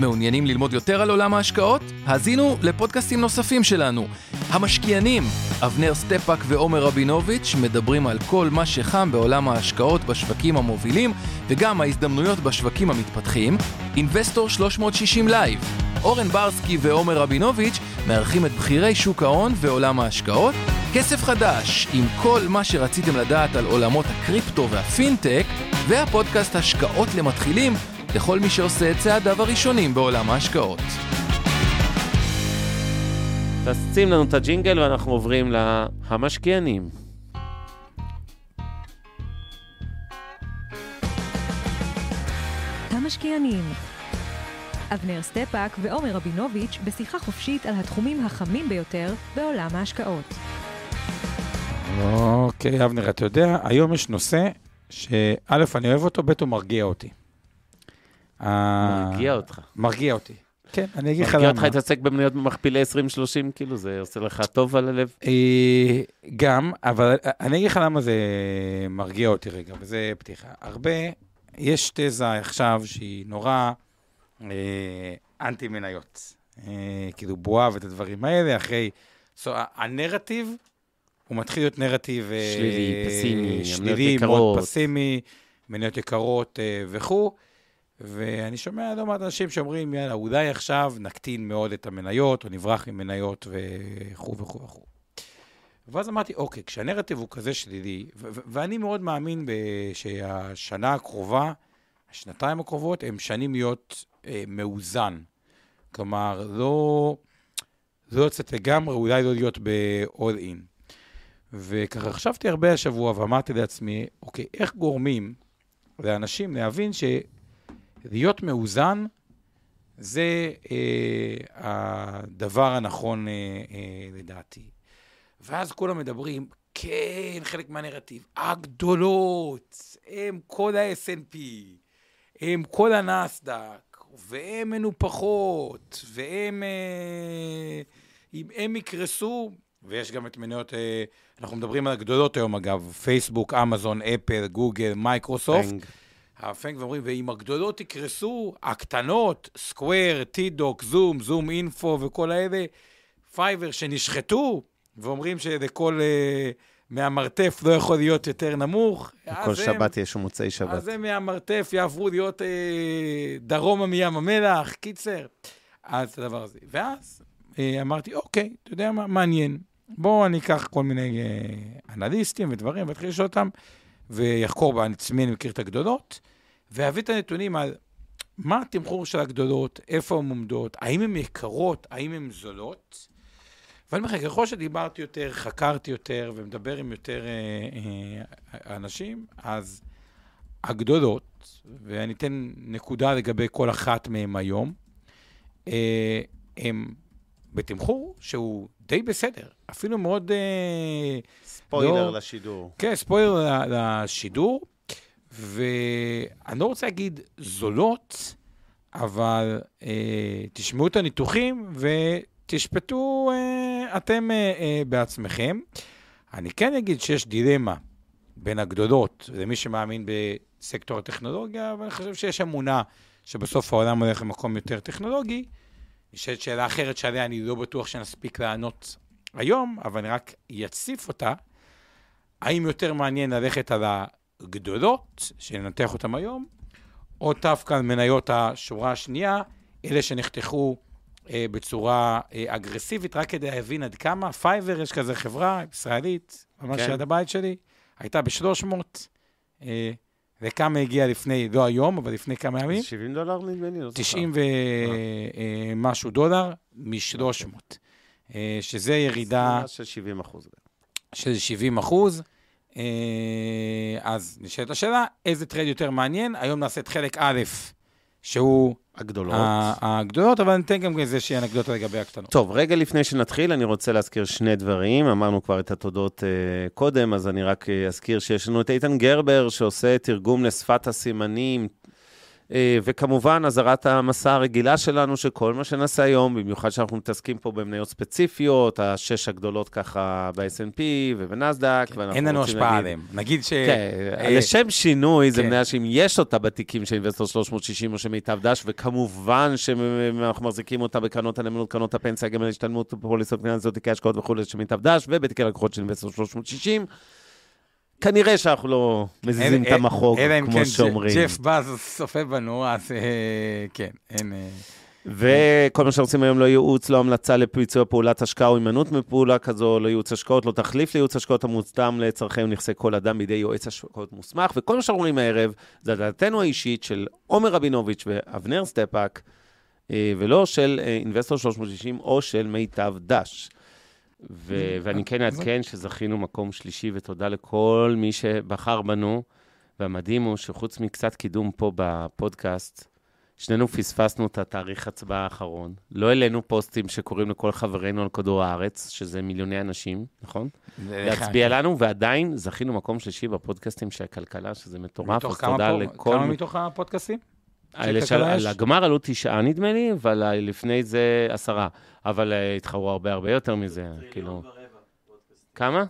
מעוניינים ללמוד יותר על עולם ההשקעות? האזינו לפודקאסטים נוספים שלנו. המשקיענים, אבנר סטפאק ועומר רבינוביץ' מדברים על כל מה שחם בעולם ההשקעות בשווקים המובילים וגם ההזדמנויות בשווקים המתפתחים. אינבסטור 360 live, אורן ברסקי ועומר רבינוביץ' מארחים את בכירי שוק ההון ועולם ההשקעות. כסף חדש, עם כל מה שרציתם לדעת על עולמות הקריפטו והפינטק, והפודקאסט השקעות למתחילים לכל מי שעושה את צעדיו הראשונים בעולם ההשקעות. תשים לנו את הג'ינגל ואנחנו עוברים ל"המשקיענים". המשקיענים. אבנר סטפאק ועומר רבינוביץ' בשיחה חופשית על התחומים החמים ביותר בעולם ההשקעות. אוקיי, אבנר, אתה יודע, היום יש נושא שא', אני אוהב אותו, ב', הוא מרגיע אותי. מרגיע אותך. מרגיע אותי. כן, אני אגיד לך מרגיע למה. אותך להתעסק במניות במכפילי 20-30, כאילו, זה עושה לך טוב על הלב? אה, גם, אבל אני אגיד לך למה זה מרגיע אותי רגע, וזה פתיחה. הרבה, יש תזה עכשיו שהיא נורא אה, אנטי מניות. אה, כאילו בועה ואת הדברים האלה, אחרי... So, הנרטיב, הוא מתחיל להיות נרטיב... אה, שלילי, פסימי, מניות שלילי, יקרות. מאוד פסימי, מניות יקרות אה, וכו'. ואני שומע לא מעט אנשים שאומרים, יאללה, אולי עכשיו נקטין מאוד את המניות, או נברח ממניות וכו' וכו' וכו'. ואז אמרתי, אוקיי, כשהנרטיב הוא כזה שלילי, ואני מאוד מאמין שהשנה הקרובה, השנתיים הקרובות, הם שנים להיות אה, מאוזן. כלומר, לא, לא לצאת לגמרי, אולי לא להיות ב-all in. וככה חשבתי הרבה השבוע ואמרתי לעצמי, אוקיי, איך גורמים לאנשים להבין שלהיות מאוזן זה אה, הדבר הנכון אה, אה, לדעתי. ואז כולם מדברים, כן, חלק מהנרטיב, הגדולות, הם כל ה-S&P, הם כל הנסד"ק, והם מנופחות, והם, אה, אם הם יקרסו, ויש גם את מניות, אה, אנחנו מדברים על הגדולות היום אגב, פייסבוק, אמזון, אפל, גוגל, מייקרוסופט. הפנג ואומרים, ואם הגדולות יקרסו, הקטנות, סקוואר, טלדוק, זום, זום אינפו וכל האלה, פייבר שנשחטו, ואומרים שלכל uh, מהמרתף לא יכול להיות יותר נמוך. כל אז הם- שבת יש מוצאי שבת. אז הם מהמרתף יעברו להיות uh, דרומה מים המלח, קיצר. אז הדבר הזה. ואז uh, אמרתי, אוקיי, אתה יודע מה, מעניין. בואו אני אקח כל מיני uh, אנליסטים ודברים, ואתחיל לשאול אותם, ואחקור בעצמי, אני מכיר את הגדולות, ואביא את הנתונים על מה התמחור של הגדולות, איפה הן עומדות, האם הן יקרות, האם הן זולות. ואני אומר לך, ככל שדיברתי יותר, חקרתי יותר ומדבר עם יותר אה, אה, אנשים, אז הגדולות, ואני אתן נקודה לגבי כל אחת מהן היום, אה, הם בתמחור שהוא די בסדר, אפילו מאוד... אה, ספוילר לא- לשידור. כן, ספוילר לשידור, ואני לא רוצה להגיד זולות, אבל אה, תשמעו את הניתוחים ותשפטו אה, אתם אה, אה, בעצמכם. אני כן אגיד שיש דילמה בין הגדולות למי שמאמין בסקטור הטכנולוגיה, אבל אני חושב שיש אמונה שבסוף העולם הולך למקום יותר טכנולוגי. נשאלת שאלה אחרת שעליה אני לא בטוח שנספיק לענות היום, אבל אני רק אציף אותה. האם יותר מעניין ללכת על הגדולות, שננתח אותן היום, או דווקא על מניות השורה השנייה, אלה שנחתכו אה, בצורה אה, אגרסיבית, רק כדי להבין עד כמה. פייבר, יש כזה חברה ישראלית, ממש כן. ליד הבית שלי, הייתה ב-300, אה, וכמה הגיעה לפני, לא היום, אבל לפני כמה ימים? 70 דולר נדמה לי, לא זוכר. 90 ומשהו דולר מ-300, אה, שזה ירידה של 70 אחוז. של 70 אחוז. אה, אז נשאלת השאלה, איזה trade יותר מעניין? היום נעשה את חלק א', שהוא הגדולות. הגדולות, אבל ניתן גם איזושהי אנקדוטה לגבי הקטנות. טוב, רגע לפני שנתחיל, אני רוצה להזכיר שני דברים. אמרנו כבר את התודות uh, קודם, אז אני רק uh, אזכיר שיש לנו את איתן גרבר, שעושה תרגום לשפת הסימנים, אה, וכמובן, אזהרת המסע הרגילה שלנו, שכל מה שנעשה היום, במיוחד שאנחנו מתעסקים פה במניות ספציפיות, השש הגדולות ככה ב-S&P ובנסדק, כן, אין לנו השפעה עליהם. נגיד ש... כן, אה, לשם שינוי, זה כן. מניה שאם יש אותה בתיקים של אינבסטור 360 או של מיטב דש, וכמובן שאנחנו מחזיקים אותה בקרנות הנאמנות, קרנות הפנסיה, גמל השתלמות, פוליסות פיננסיות, תיקי השקעות וכולי של מיטב דש, ובתיקי לקוחות של אינבסטור 360. כנראה שאנחנו לא מזיזים את המחוג, אלא אם כן כמו שאומרים. ג'ף באז צופה בנו, אז אה, כן, אין... אה, וכל מה שעושים היום לא ייעוץ, לא המלצה לביצוע פעולת השקעה או הימנעות מפעולה כזו, לא ייעוץ השקעות, לא תחליף לייעוץ השקעות המותאם לצרכי ונכסי כל אדם בידי יועץ השקעות מוסמך. וכל מה שאנחנו רואים הערב זה דעתנו האישית של עומר רבינוביץ' ואבנר סטפאק, אה, ולא של Investor 360 או של מיטב דש. ו- ואני כן אעדכן שזכינו מקום שלישי, ותודה לכל מי שבחר בנו. והמדהים הוא שחוץ מקצת קידום פה בפודקאסט, שנינו פספסנו את התאריך הצבעה האחרון. לא העלינו פוסטים שקוראים לכל חברינו על כדור הארץ, שזה מיליוני אנשים, נכון? להצביע לנו, ועדיין זכינו מקום שלישי בפודקאסטים של הכלכלה, שזה מטורף, מתוך כמה פה- לכל... כמה מתוך הפודקאסטים? על הגמר עלו תשעה נדמה לי, אבל לפני זה עשרה. אבל אה, התחרו הרבה הרבה יותר מזה, כאילו... כמה?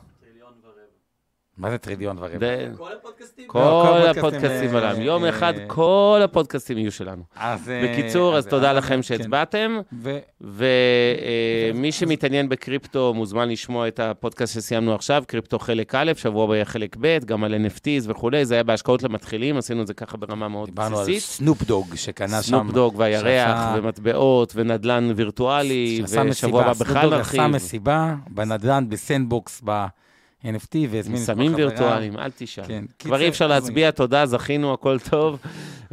מה זה טריליון ורבע? ד- כל הפודקאסטים? כל הפודקאסטים, הפודקאסטים אה, עליהם. יום אה, אחד כל הפודקאסטים יהיו שלנו. אז... אה, בקיצור, אז תודה לכם כן. שהצבעתם. ומי שמתעניין בקריפטו מוזמן לשמוע את הפודקאסט שסיימנו עכשיו, קריפטו חלק א', שבוע הבא יהיה חלק ב', גם על NFTs וכולי, זה היה בהשקעות למתחילים, עשינו את זה ככה ברמה מאוד דיברנו על בסיסית. סנופ דוג שקנה שם. סנופ דוג והירח, ומטבעות, ונדל"ן וירטואלי, ושבוע הבא בכלל סנופ דוג נרחיב. עשה מסיבה בנדל"ן ב Sandbox ב-NFT והזמין את כל סמים חבריו. וירטואליים, אל תשאל. כן. כבר אי אפשר להצביע, תודה, זכינו, הכל טוב.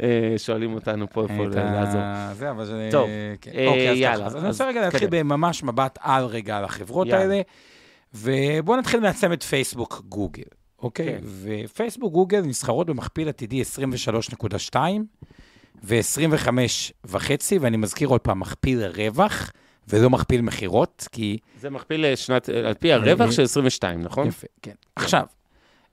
אה, שואלים אותנו פה איפה את לעזור. זה, אבל זה... טוב, כן. אה, אוקיי, אז יאללה. אז אז אני רוצה רגע להתחיל. בממש מבט על רגע על החברות יאללה. האלה, ובואו נתחיל מהצמד פייסבוק גוגל, אוקיי? כן. ופייסבוק גוגל נסחרות במכפיל עתידי 23.2 ו-25.5, ואני מזכיר עוד פעם, מכפיל רווח. ולא מכפיל מכירות, כי... זה מכפיל לשנת, על פי הרווח של 22, נכון? יפה, כן. עכשיו,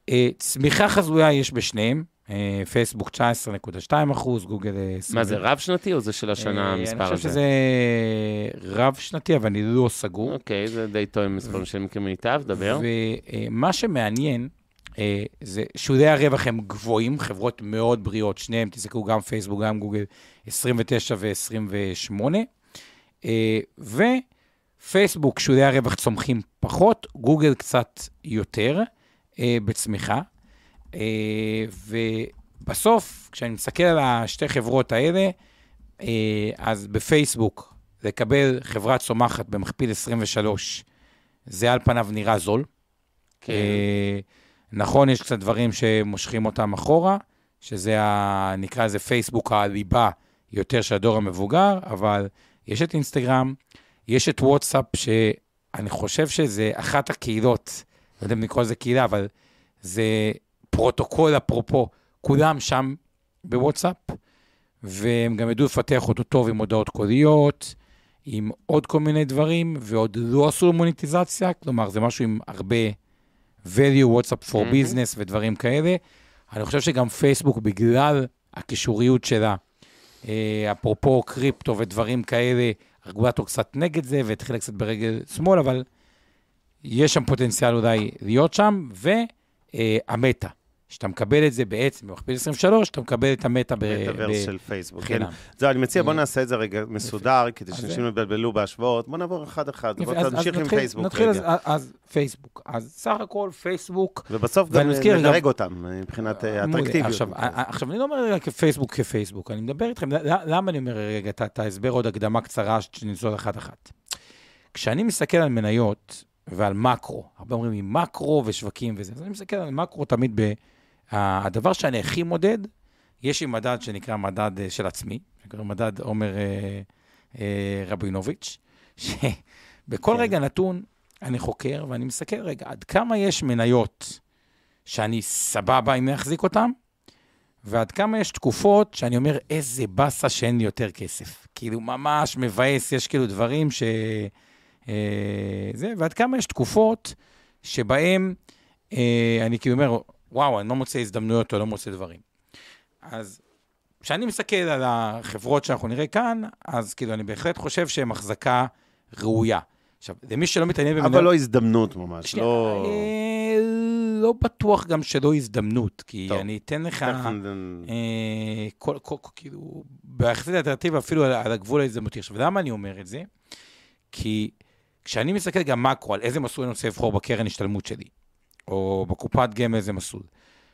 אה, צמיחה חזויה יש בשניהם, אה, פייסבוק 19.2 אחוז, גוגל... אה, מה זה, רב-שנתי או זה של השנה אה, המספר הזה? אני חושב שזה רב-שנתי, אבל אני לא סגור. אוקיי, זה די טוב עם מספרים של כמיטב, דבר. ומה שמעניין, אה, זה שולי הרווח הם גבוהים, חברות מאוד בריאות, שניהם, תזכרו, גם פייסבוק, גם גוגל, 29 ו-28. ופייסבוק, שולי הרווח צומחים פחות, גוגל קצת יותר אה, בצמיחה. אה, ובסוף, כשאני מסתכל על השתי חברות האלה, אה, אז בפייסבוק, לקבל חברה צומחת במכפיל 23, זה על פניו נראה זול. כן. אה, נכון, יש קצת דברים שמושכים אותם אחורה, שזה, ה, נקרא לזה פייסבוק הליבה יותר של הדור המבוגר, אבל יש את אינסטגרם, יש את וואטסאפ, שאני חושב שזה אחת הקהילות, לא יודע אם נקרא לזה קהילה, אבל זה פרוטוקול אפרופו, כולם שם בוואטסאפ, והם גם ידעו לפתח אותו טוב עם הודעות קוליות, עם עוד כל מיני דברים, ועוד לא עשו מוניטיזציה, כלומר, זה משהו עם הרבה value, WhatsApp for מהמם. business ודברים כאלה. אני חושב שגם פייסבוק, בגלל הקישוריות שלה, אפרופו קריפטו ודברים כאלה, הרגולטור קצת נגד זה והתחילה קצת ברגל שמאל, אבל יש שם פוטנציאל אולי להיות שם, והמטה, שאתה מקבל את זה בעצם במכפיל 23, אתה מקבל את המטה ב- מטאוורס ב- של פייסבוק. כן. זהו, אני מציע, בוא אה, נעשה את זה רגע מסודר, כדי שאנשים לא יבלבלו בהשוואות. בוא נעבור אחד-אחד. בוא תמשיך עם פייסבוק נתחיל אז, רגע. פייסבוק. אז סך הכל פייסבוק, ובסוף גם נדרג אותם, אה, מבחינת אה, מעולה. אטרקטיביות. עכשיו, אה, אני לא אומר רגע כפייסבוק כפייסבוק, אני מדבר איתכם, למה אני אומר רגע את ההסבר עוד הקדמה קצרה שנצלול אחת-אחת. כשאני מסתכל על מניות ועל מקרו, הרבה אומרים לי מקרו ושווקים וזה, אז אני מסתכל על מקרו תמיד ב... הדבר שאני הכי מודד, יש לי מדד שנקרא מדד אה, של עצמי, שנקרא מדד עומר אה, אה, רבינוביץ', שבכל כן. רגע נתון אני חוקר ואני מסתכל רגע, עד כמה יש מניות שאני סבבה אם להחזיק אותן, ועד כמה יש תקופות שאני אומר, איזה באסה שאין לי יותר כסף. כאילו, ממש מבאס, יש כאילו דברים ש... אה, זה, ועד כמה יש תקופות שבהן אה, אני כאילו אומר, וואו, אני לא מוצא הזדמנויות או לא מוצא דברים. אז כשאני מסתכל על החברות שאנחנו נראה כאן, אז כאילו, אני בהחלט חושב שהן החזקה ראויה. עכשיו, למי שלא מתעניין במניות... אבל לא הזדמנות ממש, שנייה, לא... אה, לא בטוח גם שלא הזדמנות, כי טוב. אני אתן לך... אה, כל, כל, כל, כאילו, ביחסית האלטרנטיבה אפילו על, על הגבול ההזדמנותי. עכשיו, למה אני אומר את זה? כי כשאני מסתכל גם מקרו על איזה מסלול אני רוצה לבחור בקרן השתלמות שלי, או בקופת גמל איזה מסלול,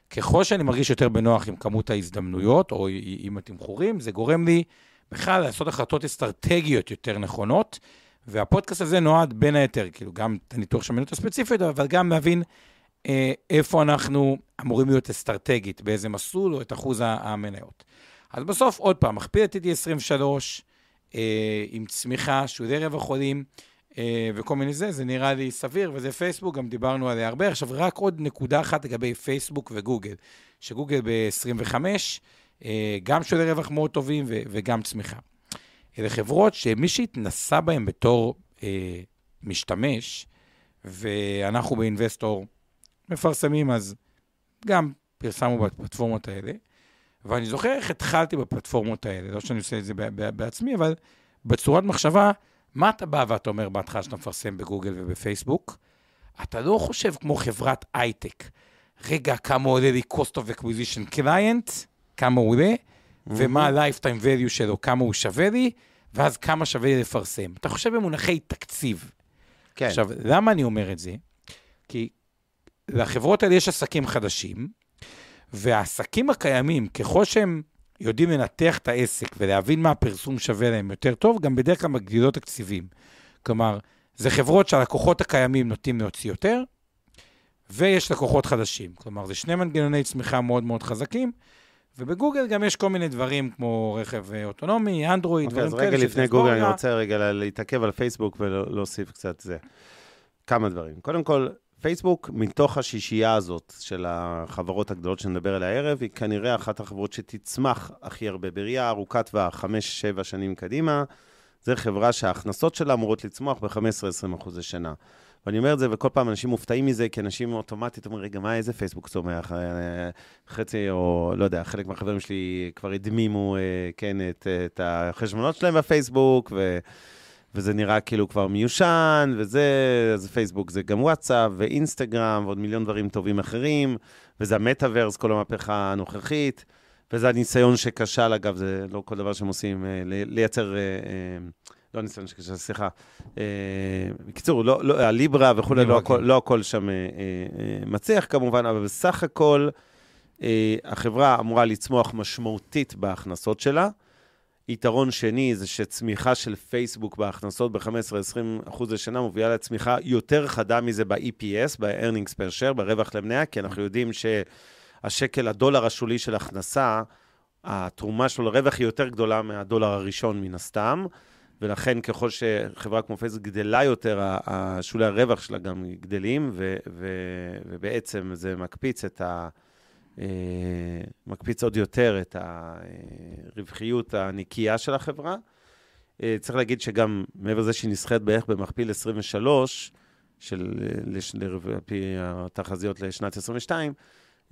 ככל שאני מרגיש יותר בנוח עם כמות ההזדמנויות, או עם התמחורים, זה גורם לי בכלל לעשות החלטות אסטרטגיות יותר נכונות, והפודקאסט הזה נועד בין היתר, כאילו, גם את הניתוח של המניות הספציפיות, אבל גם להבין אה, איפה אנחנו אמורים להיות אסטרטגית, באיזה מסלול או את אחוז המניות. אז בסוף, עוד פעם, מכפיל את TD23 אה, עם צמיחה, שהוא די רווח עולים וכל מיני זה, זה נראה לי סביר, וזה פייסבוק, גם דיברנו עליה הרבה. עכשיו, רק עוד נקודה אחת לגבי פייסבוק וגוגל, שגוגל ב-25, אה, גם שולי רווח מאוד טובים וגם צמיחה. אלה חברות שמי שהתנסה בהן בתור אה, משתמש, ואנחנו באינבסטור מפרסמים, אז גם פרסמנו בפלטפורמות האלה. ואני זוכר איך התחלתי בפלטפורמות האלה, לא שאני עושה את זה בעצמי, אבל בצורת מחשבה, מה אתה בא ואתה אומר בהתחלה שאתה מפרסם בגוגל ובפייסבוק? אתה לא חושב כמו חברת הייטק, רגע, כמה עולה לי cost of acquisition client, כמה עולה, ומה ה-lifetime value שלו, כמה הוא שווה לי, ואז כמה שווה לי לפרסם. אתה חושב במונחי תקציב. כן. עכשיו, למה אני אומר את זה? כי לחברות האלה יש עסקים חדשים, והעסקים הקיימים, ככל שהם יודעים לנתח את העסק ולהבין מה הפרסום שווה להם יותר טוב, גם בדרך כלל מגדילות תקציבים. כלומר, זה חברות שהלקוחות הקיימים נוטים להוציא יותר, ויש לקוחות חדשים. כלומר, זה שני מנגנוני צמיחה מאוד מאוד חזקים, ובגוגל גם יש כל מיני דברים כמו רכב אה, אוטונומי, אנדרואיד, אוקיי, דברים אז כאלה. רגע שזה לפני גוגל, אני. רוצה רגע לה- להתעכב על פייסבוק ולהוסיף קצת זה. כמה דברים. קודם כל, פייסבוק, מתוך השישייה הזאת של החברות הגדולות שנדבר עליה הערב, היא כנראה אחת החברות שתצמח הכי הרבה בראייה ארוכת טווח, חמש, שבע שנים קדימה. זו חברה שההכנסות שלה אמורות לצמוח ב-15-20 אחוז לשנה. ואני אומר את זה, וכל פעם אנשים מופתעים מזה, כי אנשים אוטומטית אומרים, רגע, מה, איזה פייסבוק צומח? אה, חצי, או לא יודע, חלק מהחברים שלי כבר הדמימו, אה, כן, את, את החשבונות שלהם בפייסבוק, ו... וזה נראה כאילו כבר מיושן, וזה, אז פייסבוק זה גם וואטסאפ ואינסטגרם ועוד מיליון דברים טובים אחרים, וזה המטאוורס, כל המהפכה הנוכחית, וזה הניסיון שכשל, אגב, זה לא כל דבר שהם עושים, אה, לייצר, אה, אה, לא הניסיון שכשל, סליחה. בקיצור, לא, לא, הליברה וכולי, לא, ליברה, הכל-. לא הכל שם אה, אה, מצליח כמובן, אבל בסך הכל, אה, החברה אמורה לצמוח משמעותית בהכנסות שלה. יתרון שני זה שצמיחה של פייסבוק בהכנסות ב-15-20% אחוז לשנה מובילה לצמיחה יותר חדה מזה ב-EPS, ב-earnings per share, ברווח למניה, כי אנחנו יודעים שהשקל, הדולר השולי של הכנסה, התרומה שלו לרווח היא יותר גדולה מהדולר הראשון מן הסתם, ולכן ככל שחברה כמו פייסבוק גדלה יותר, שולי הרווח שלה גם גדלים, ו- ו- ובעצם זה מקפיץ את ה... אה, מקפיץ עוד יותר את הרווחיות הנקייה של החברה. אה, צריך להגיד שגם מעבר לזה שהיא נסחרת בערך במכפיל 23, של, לש- על פי התחזיות לשנת 22,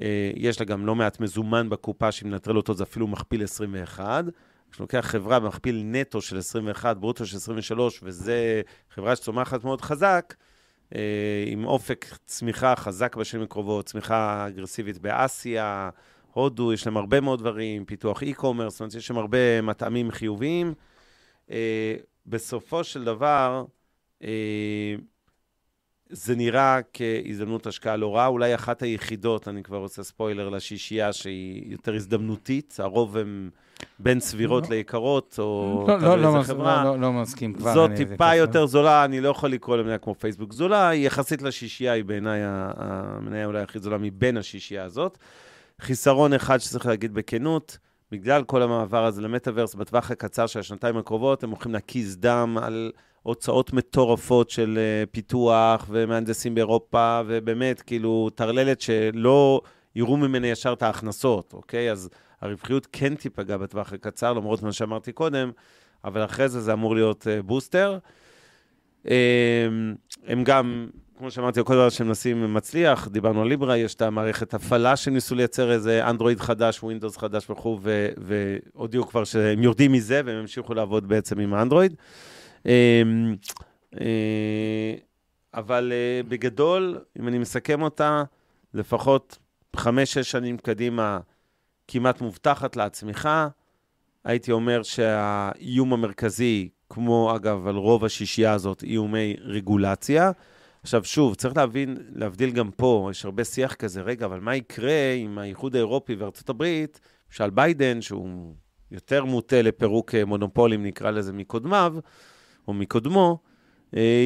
אה, יש לה גם לא מעט מזומן בקופה, שאם ננטרל אותו זה אפילו מכפיל 21. כשלוקח חברה במכפיל נטו של 21, ברוטו של 23, וזה חברה שצומחת מאוד חזק, עם אופק צמיחה חזק בשנים הקרובות, צמיחה אגרסיבית באסיה, הודו, יש להם הרבה מאוד דברים, פיתוח e-commerce, זאת אומרת, יש שם הרבה מטעמים חיוביים. אה, בסופו של דבר, אה, זה נראה כהזדמנות השקעה לא רעה, אולי אחת היחידות, אני כבר עושה ספוילר לשישייה, שהיא יותר הזדמנותית, הרוב הם בין סבירות לא. ליקרות, או לא, לא, לא, חברה. לא, לא, לא מסכים כבר. זאת טיפה. יותר זולה, אני לא יכול לקרוא למניה כמו פייסבוק זולה, היא יחסית לשישייה, היא בעיניי המניה אולי הכי זולה מבין השישייה הזאת. חיסרון אחד שצריך להגיד בכנות, בגלל כל המעבר הזה למטאוורס, בטווח הקצר של השנתיים הקרובות, הם הולכים להקיז דם על הוצאות מטורפות של אה, פיתוח ומהנדסים באירופה, ובאמת, כאילו, טרללת שלא יראו ממנה ישר את ההכנסות, אוקיי? אז הרווחיות כן תיפגע בטווח הקצר, למרות מה שאמרתי קודם, אבל אחרי זה זה אמור להיות uh, בוסטר. Um, הם גם, כמו שאמרתי, כל דבר שמנסים מצליח, דיברנו על ליברה, יש את המערכת הפעלה שניסו לייצר איזה אנדרואיד חדש, ווינדוס חדש וכו', והודיעו כבר שהם יורדים מזה, והם ימשיכו לעבוד בעצם עם האנדרואיד. אמ, אה, אבל אה, בגדול, אם אני מסכם אותה, לפחות חמש-שש שנים קדימה, כמעט מובטחת להצמיחה. הייתי אומר שהאיום המרכזי, כמו אגב על רוב השישייה הזאת, איומי רגולציה. עכשיו, שוב, צריך להבין, להבדיל גם פה, יש הרבה שיח כזה, רגע, אבל מה יקרה עם האיחוד האירופי וארצות הברית, למשל ביידן, שהוא יותר מוטה לפירוק מונופולים, נקרא לזה, מקודמיו, או מקודמו,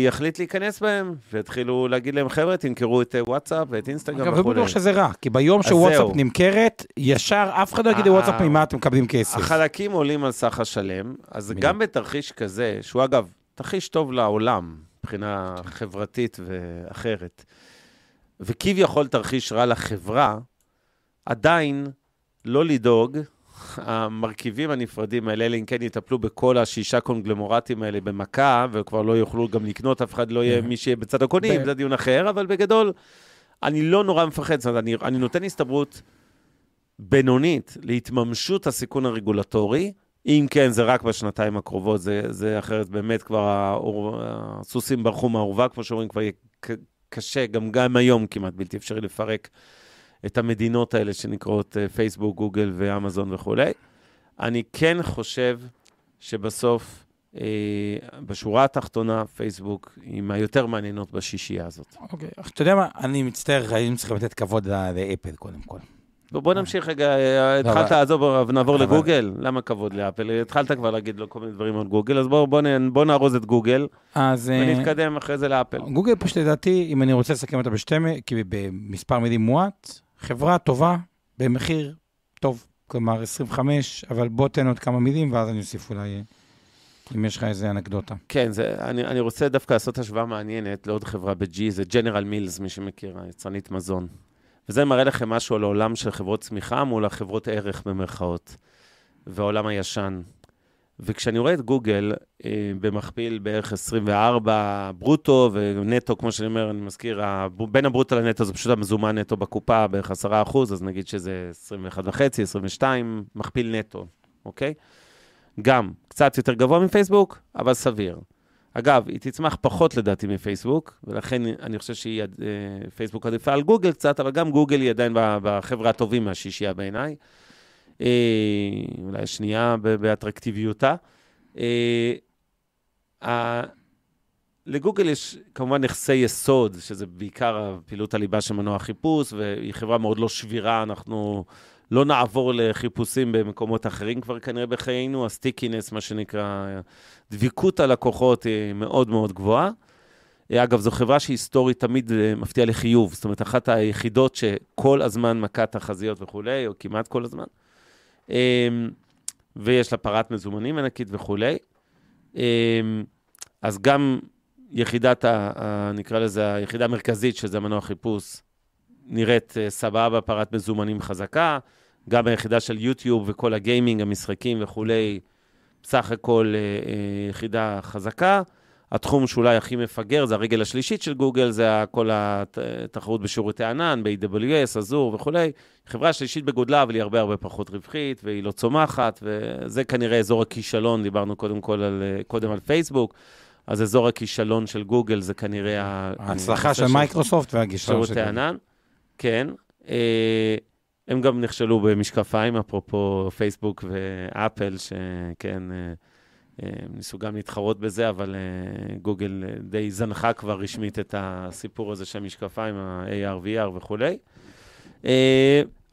יחליט להיכנס בהם, ויתחילו להגיד להם, חבר'ה, תמכרו את אה, וואטסאפ ואת אינסטגרם וכולי. אגב, לא בטוח שזה רע, כי ביום שוואטסאפ נמכרת, ישר אף אחד לא יגיד לוואטסאפ ממה אתם מקבלים כסף. החלקים עולים על סך השלם, אז גם בתרחיש כזה, שהוא אגב, תרחיש טוב לעולם, מבחינה חברתית ואחרת, וכביכול תרחיש רע לחברה, עדיין לא לדאוג, המרכיבים הנפרדים האלה, אלא אם כן יטפלו בכל השישה קונגלמורטים האלה במכה, וכבר לא יוכלו גם לקנות, אף אחד לא יהיה מי שיהיה בצד הקונים, זה דיון אחר, אבל בגדול, אני לא נורא מפחד, זאת אומרת, אני, אני נותן הסתברות בינונית להתממשות הסיכון הרגולטורי, אם כן, זה רק בשנתיים הקרובות, זה, זה אחרת באמת כבר האור, הסוסים ברחו מהאורווה, כמו שאומרים, כבר יהיה קשה, גם, גם היום כמעט בלתי אפשרי לפרק את המדינות האלה שנקראות אה, פייסבוק, גוגל ואמזון וכולי. אני כן חושב שבסוף, אה, בשורה התחתונה, פייסבוק היא מהיותר מעניינות בשישייה הזאת. אוקיי, okay. אתה יודע מה, אני מצטער, היינו צריכים לתת כבוד לאפל קודם כל. בוא נמשיך רגע, אה, התחלת, עזוב, נעבור לגוגל. למה כבוד לאפל? התחלת כבר להגיד לו כל מיני דברים על גוגל, אז בוא נארוז את גוגל, ונתקדם אחרי זה לאפל. גוגל פשוט לדעתי, אם אני רוצה לסכם אותה במספר מילים מועט, חברה טובה, במחיר טוב, כלומר 25, אבל בוא תן עוד כמה מילים, ואז אני אוסיף אולי, אם יש לך איזה אנקדוטה. כן, זה, אני, אני רוצה דווקא לעשות השוואה מעניינת לעוד חברה ב-G, זה ג'נרל מילס, מי שמכיר, יצרנית מזון. וזה מראה לכם משהו על העולם של חברות צמיחה מול החברות ערך במרכאות, והעולם הישן. וכשאני רואה את גוגל אה, במכפיל בערך 24 ברוטו ונטו, כמו שאני אומר, אני מזכיר, בין הברוטו לנטו זה פשוט המזומן נטו בקופה, בערך 10 אחוז, אז נגיד שזה 21 וחצי, 22, מכפיל נטו, אוקיי? גם קצת יותר גבוה מפייסבוק, אבל סביר. אגב, היא תצמח פחות לדעתי מפייסבוק, ולכן אני חושב שהיא, אה, עדיפה על גוגל קצת, אבל גם גוגל היא עדיין בחברה הטובים מהשישייה בעיניי. אה, אולי השנייה באטרקטיביותה. אה, לגוגל יש כמובן נכסי יסוד, שזה בעיקר הפעילות הליבה של מנוע חיפוש, והיא חברה מאוד לא שבירה, אנחנו לא נעבור לחיפושים במקומות אחרים כבר כנראה בחיינו, הסטיקינס, מה שנקרא, דביקות הלקוחות היא מאוד מאוד גבוהה. אגב, זו חברה שהיסטורית תמיד מפתיעה לחיוב, זאת אומרת, אחת היחידות שכל הזמן מכה תחזיות וכולי, או כמעט כל הזמן. אמ, ויש לה פרת מזומנים ענקית וכולי. אמ, אז גם יחידת, ה, נקרא לזה, היחידה המרכזית, שזה מנוע חיפוש, נראית אה, סבבה, פרת מזומנים חזקה. גם היחידה של יוטיוב וכל הגיימינג, המשחקים וכולי, בסך הכל אה, אה, יחידה חזקה. התחום שאולי הכי מפגר זה הרגל השלישית של גוגל, זה כל התחרות בשירותי ענן, ב-AWS, אזור וכולי. חברה שלישית בגודלה, אבל היא הרבה הרבה פחות רווחית, והיא לא צומחת, וזה כנראה אזור הכישלון, דיברנו קודם כל על, קודם על פייסבוק, אז אזור הכישלון של גוגל זה כנראה... ההצלחה של מייקרוסופט והגישלון של... שירותי ענן, כן. אה, הם גם נכשלו במשקפיים, אפרופו פייסבוק ואפל, שכן... אה, ניסו גם להתחרות בזה, אבל uh, גוגל uh, די זנחה כבר רשמית את הסיפור הזה של המשקפיים, ה-AR, VR וכולי.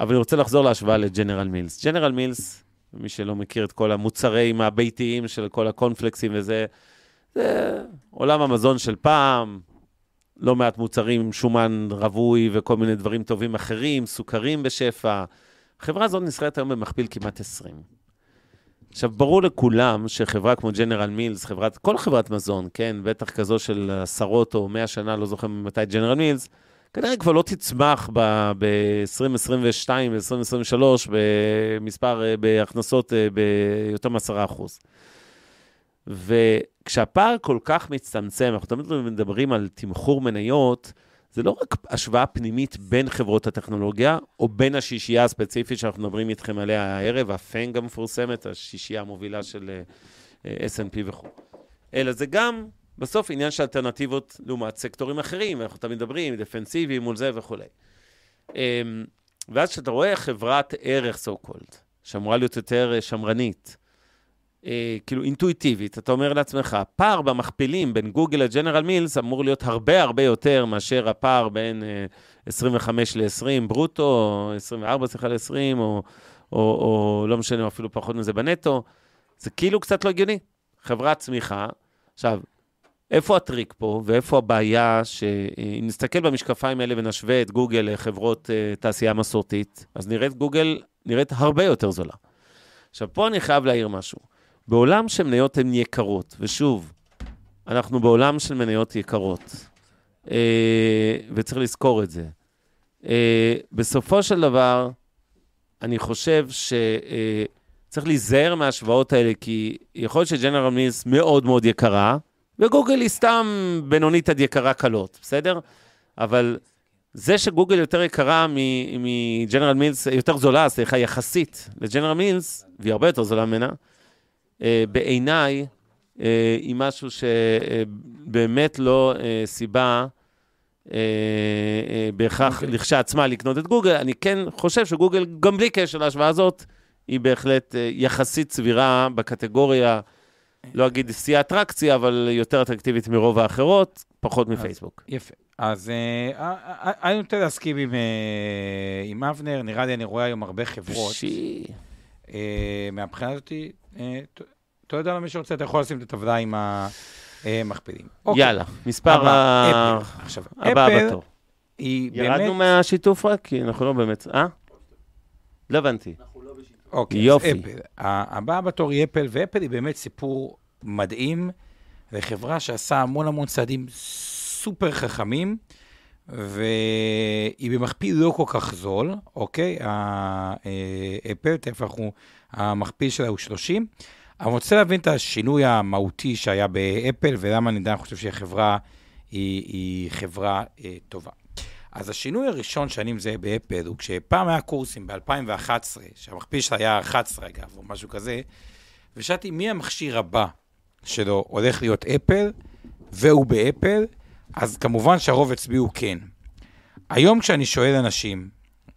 אבל אני רוצה לחזור להשוואה לג'נרל מילס. ג'נרל מילס, מי שלא מכיר את כל המוצרים הביתיים של כל הקונפלקסים וזה, זה עולם המזון של פעם, לא מעט מוצרים שומן רווי וכל מיני דברים טובים אחרים, סוכרים בשפע. החברה הזאת נסחרת היום במכפיל כמעט 20. עכשיו, ברור לכולם שחברה כמו ג'נרל מילס, חברת, כל חברת מזון, כן, בטח כזו של עשרות או מאה שנה, לא זוכר מתי ג'נרל מילס, כנראה כבר לא תצמח ב-2022, ב-2023, במספר, בהכנסות ביותר מ-10%. וכשהפער כל כך מצטמצם, אנחנו תמיד מדברים על תמחור מניות, זה לא רק השוואה פנימית בין חברות הטכנולוגיה, או בין השישייה הספציפית שאנחנו מדברים איתכם עליה הערב, הפנג המפורסמת, השישייה המובילה של uh, S&P וכו'. אלא זה גם, בסוף, עניין של אלטרנטיבות לעומת סקטורים אחרים, אנחנו תמיד מדברים, דפנסיביים מול זה וכולי. Um, ואז כשאתה רואה חברת ערך, so called, שאמורה להיות יותר אה, שמרנית, אה, כאילו אינטואיטיבית, אתה אומר לעצמך, הפער במכפילים בין גוגל לג'נרל מילס אמור להיות הרבה הרבה יותר מאשר הפער בין אה, 25 ל-20 ברוטו, או 24 סליחה ל-20, או, או, או לא משנה, אפילו פחות מזה בנטו. זה כאילו קצת לא הגיוני. חברת צמיחה. עכשיו, איפה הטריק פה, ואיפה הבעיה שאם נסתכל במשקפיים האלה ונשווה את גוגל לחברות אה, תעשייה מסורתית, אז נראית גוגל נראית הרבה יותר זולה. עכשיו, פה אני חייב להעיר משהו. בעולם שמניות הן יקרות, ושוב, אנחנו בעולם של מניות יקרות, אה, וצריך לזכור את זה. אה, בסופו של דבר, אני חושב שצריך אה, להיזהר מההשוואות האלה, כי יכול להיות שג'נרל מילס מאוד מאוד יקרה, וגוגל היא סתם בינונית עד יקרה קלות, בסדר? אבל זה שגוגל יותר יקרה מג'נרל מילס, יותר זולה, סליחה, יחסית לג'נרל מילס, והיא הרבה יותר זולה ממנה, בעיניי אה, היא משהו שבאמת לא אה, סיבה בהכרח. אוקיי. לכשעצמה לקנות את גוגל. אני כן חושב שגוגל, גם בלי קשר להשוואה הזאת, היא בהחלט יחסית סבירה בקטגוריה, לא אגיד שיא אטרקציה, אבל יותר אטרקטיבית מרוב האחרות, פחות מפייסבוק. יפה. אז אני נוטה להסכים עם אבנר, נראה לי, אני רואה היום הרבה חברות. שי. מהבחינה הזאת, אתה יודע למי שרוצה, אתה יכול לשים את הטבלה עם המכפילים. אוקיי. יאללה, מספר ה... עכשיו, הבא בתור. היא באמת... ירדנו מהשיתוף רק? כי אנחנו לא באמת... אה? לא הבנתי. אוקיי, יופי. אפל. הבאה בתור היא אפל, ואפל היא באמת סיפור מדהים, וחברה שעשה המון המון צעדים סופר חכמים, והיא במכפיל לא כל כך זול, אוקיי? האפל, תכף אנחנו, המכפיל שלה הוא 30. אני רוצה להבין את השינוי המהותי שהיה באפל, ולמה אני עדיין חושב שהחברה היא, היא חברה אה, טובה. אז השינוי הראשון שאני מזהה באפל הוא כשפעם היה קורסים ב-2011, שהמכפיל שלה היה 11 אגב, או משהו כזה, ושאלתי מי המכשיר הבא שלו הולך להיות אפל, והוא באפל, אז כמובן שהרוב הצביעו כן. היום כשאני שואל אנשים,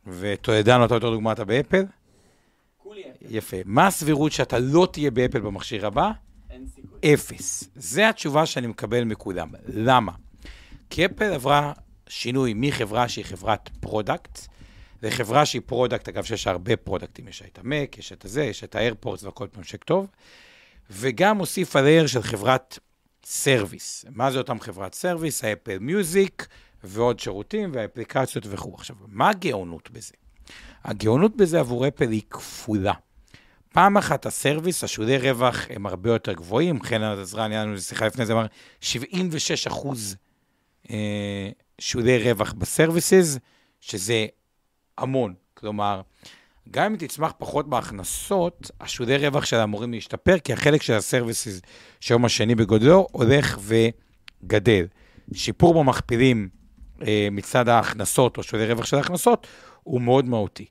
ותולדנו, אתה יותר דוגמא, אתה באפל? יפה. מה הסבירות שאתה לא תהיה באפל במכשיר הבא? אין סיכוי. אפס. זו התשובה שאני מקבל מכולם. למה? כי אפל עברה שינוי מחברה שהיא חברת product, לחברה שהיא product, אגב, שיש הרבה פרודקטים, יש את ה Mac, יש את הזה, יש את ה AirPods והכל ממשק טוב, וגם הוסיפה layer של חברת service. מה זה אותם חברת service? ה Apple Music ועוד שירותים והאפליקציות וכו'. עכשיו, מה הגאונות בזה? הגאונות בזה עבור אפל היא כפולה. פעם אחת ה service, השולי רווח הם הרבה יותר גבוהים, חן עזרן, היה לנו שיחה לפני זה, אמר 76 אחוז אה, שולי רווח ב services, שזה המון. כלומר, גם אם תצמח פחות בהכנסות, השולי רווח שלה אמורים להשתפר, כי החלק של ה services, שהיום השני בגודלו, הולך וגדל. שיפור במכפילים אה, מצד ההכנסות, או שולי רווח של ההכנסות, הוא מאוד מהותי.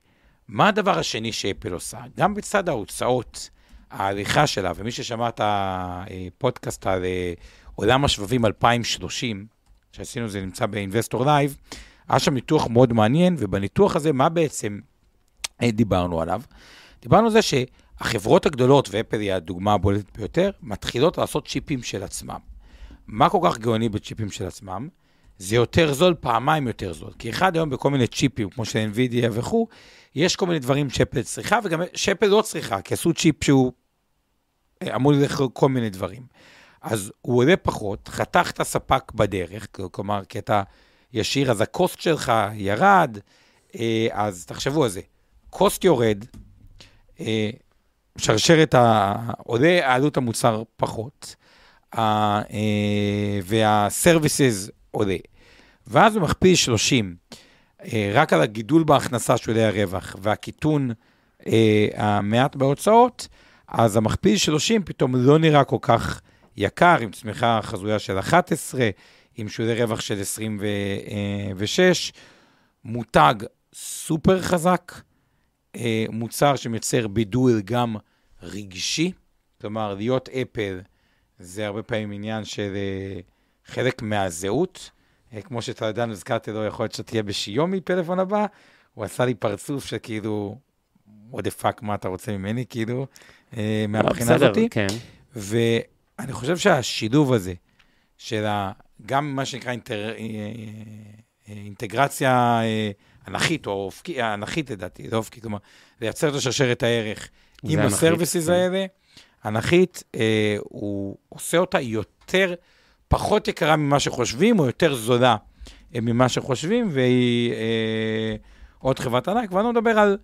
מה הדבר השני שאפל עושה? גם בצד ההוצאות, ההליכה שלה, ומי ששמע את הפודקאסט על אה, עולם השבבים 2030, שעשינו, זה נמצא ב Investor Live, היה שם ניתוח מאוד מעניין, ובניתוח הזה, מה בעצם דיברנו עליו? דיברנו על זה שהחברות הגדולות, ואפל היא הדוגמה הבולטת ביותר, מתחילות לעשות צ'יפים של עצמם. מה כל כך גאוני בצ'יפים של עצמם? זה יותר זול, פעמיים יותר זול. כי אחד היום בכל מיני צ'יפים, כמו של NVIDIA וכו', יש כל מיני דברים שאפל צריכה, וגם שאפל לא צריכה, כי עשו צ'יפ שהוא אה, אמור ללכת כל מיני דברים. אז הוא עולה פחות, חתך את הספק בדרך, כלומר, כי אתה ישיר, אז הקוסט שלך ירד, אה, אז תחשבו על זה. קוסט יורד, אה, שרשרת. עולה עלות המוצר פחות, וה-services עולה. ואז הוא מכפיל 30, אה, רק על הגידול בהכנסה של עולי הרווח והקיטון אה, המעט בהוצאות, אז המכפיל 30 פתאום לא נראה כל כך יקר, עם צמיחה חזויה של 11, עם שולי רווח של 26, מותג סופר חזק, אה, מוצר שמייצר בידול גם רגשי, כלומר, להיות אפל זה הרבה פעמים עניין של אה, חלק מהזהות. אה, כמו שטלדן הזכרתי לו, יכול להיות שתהיה בשיומי פלאפון הבא, הוא עשה לי פרצוף שכאילו, what the fuck, מה אתה רוצה ממני, כאילו, מהבחינה בסדר, הזאתי. כן. ואני חושב שהשילוב הזה, של ה, גם מה שנקרא אינטר, אינטגרציה אה, אנכית, או אופקית, אנכית לדעתי, לא אופקית, כלומר, לייצר את השרשרת הערך עם אנכית, הסרוויסיס כן. האלה, אנכית, אה, הוא עושה אותה יותר, פחות יקרה ממה שחושבים, או יותר זולה אה, ממה שחושבים, והיא אה, עוד חברת ענק, ואני לא מדבר על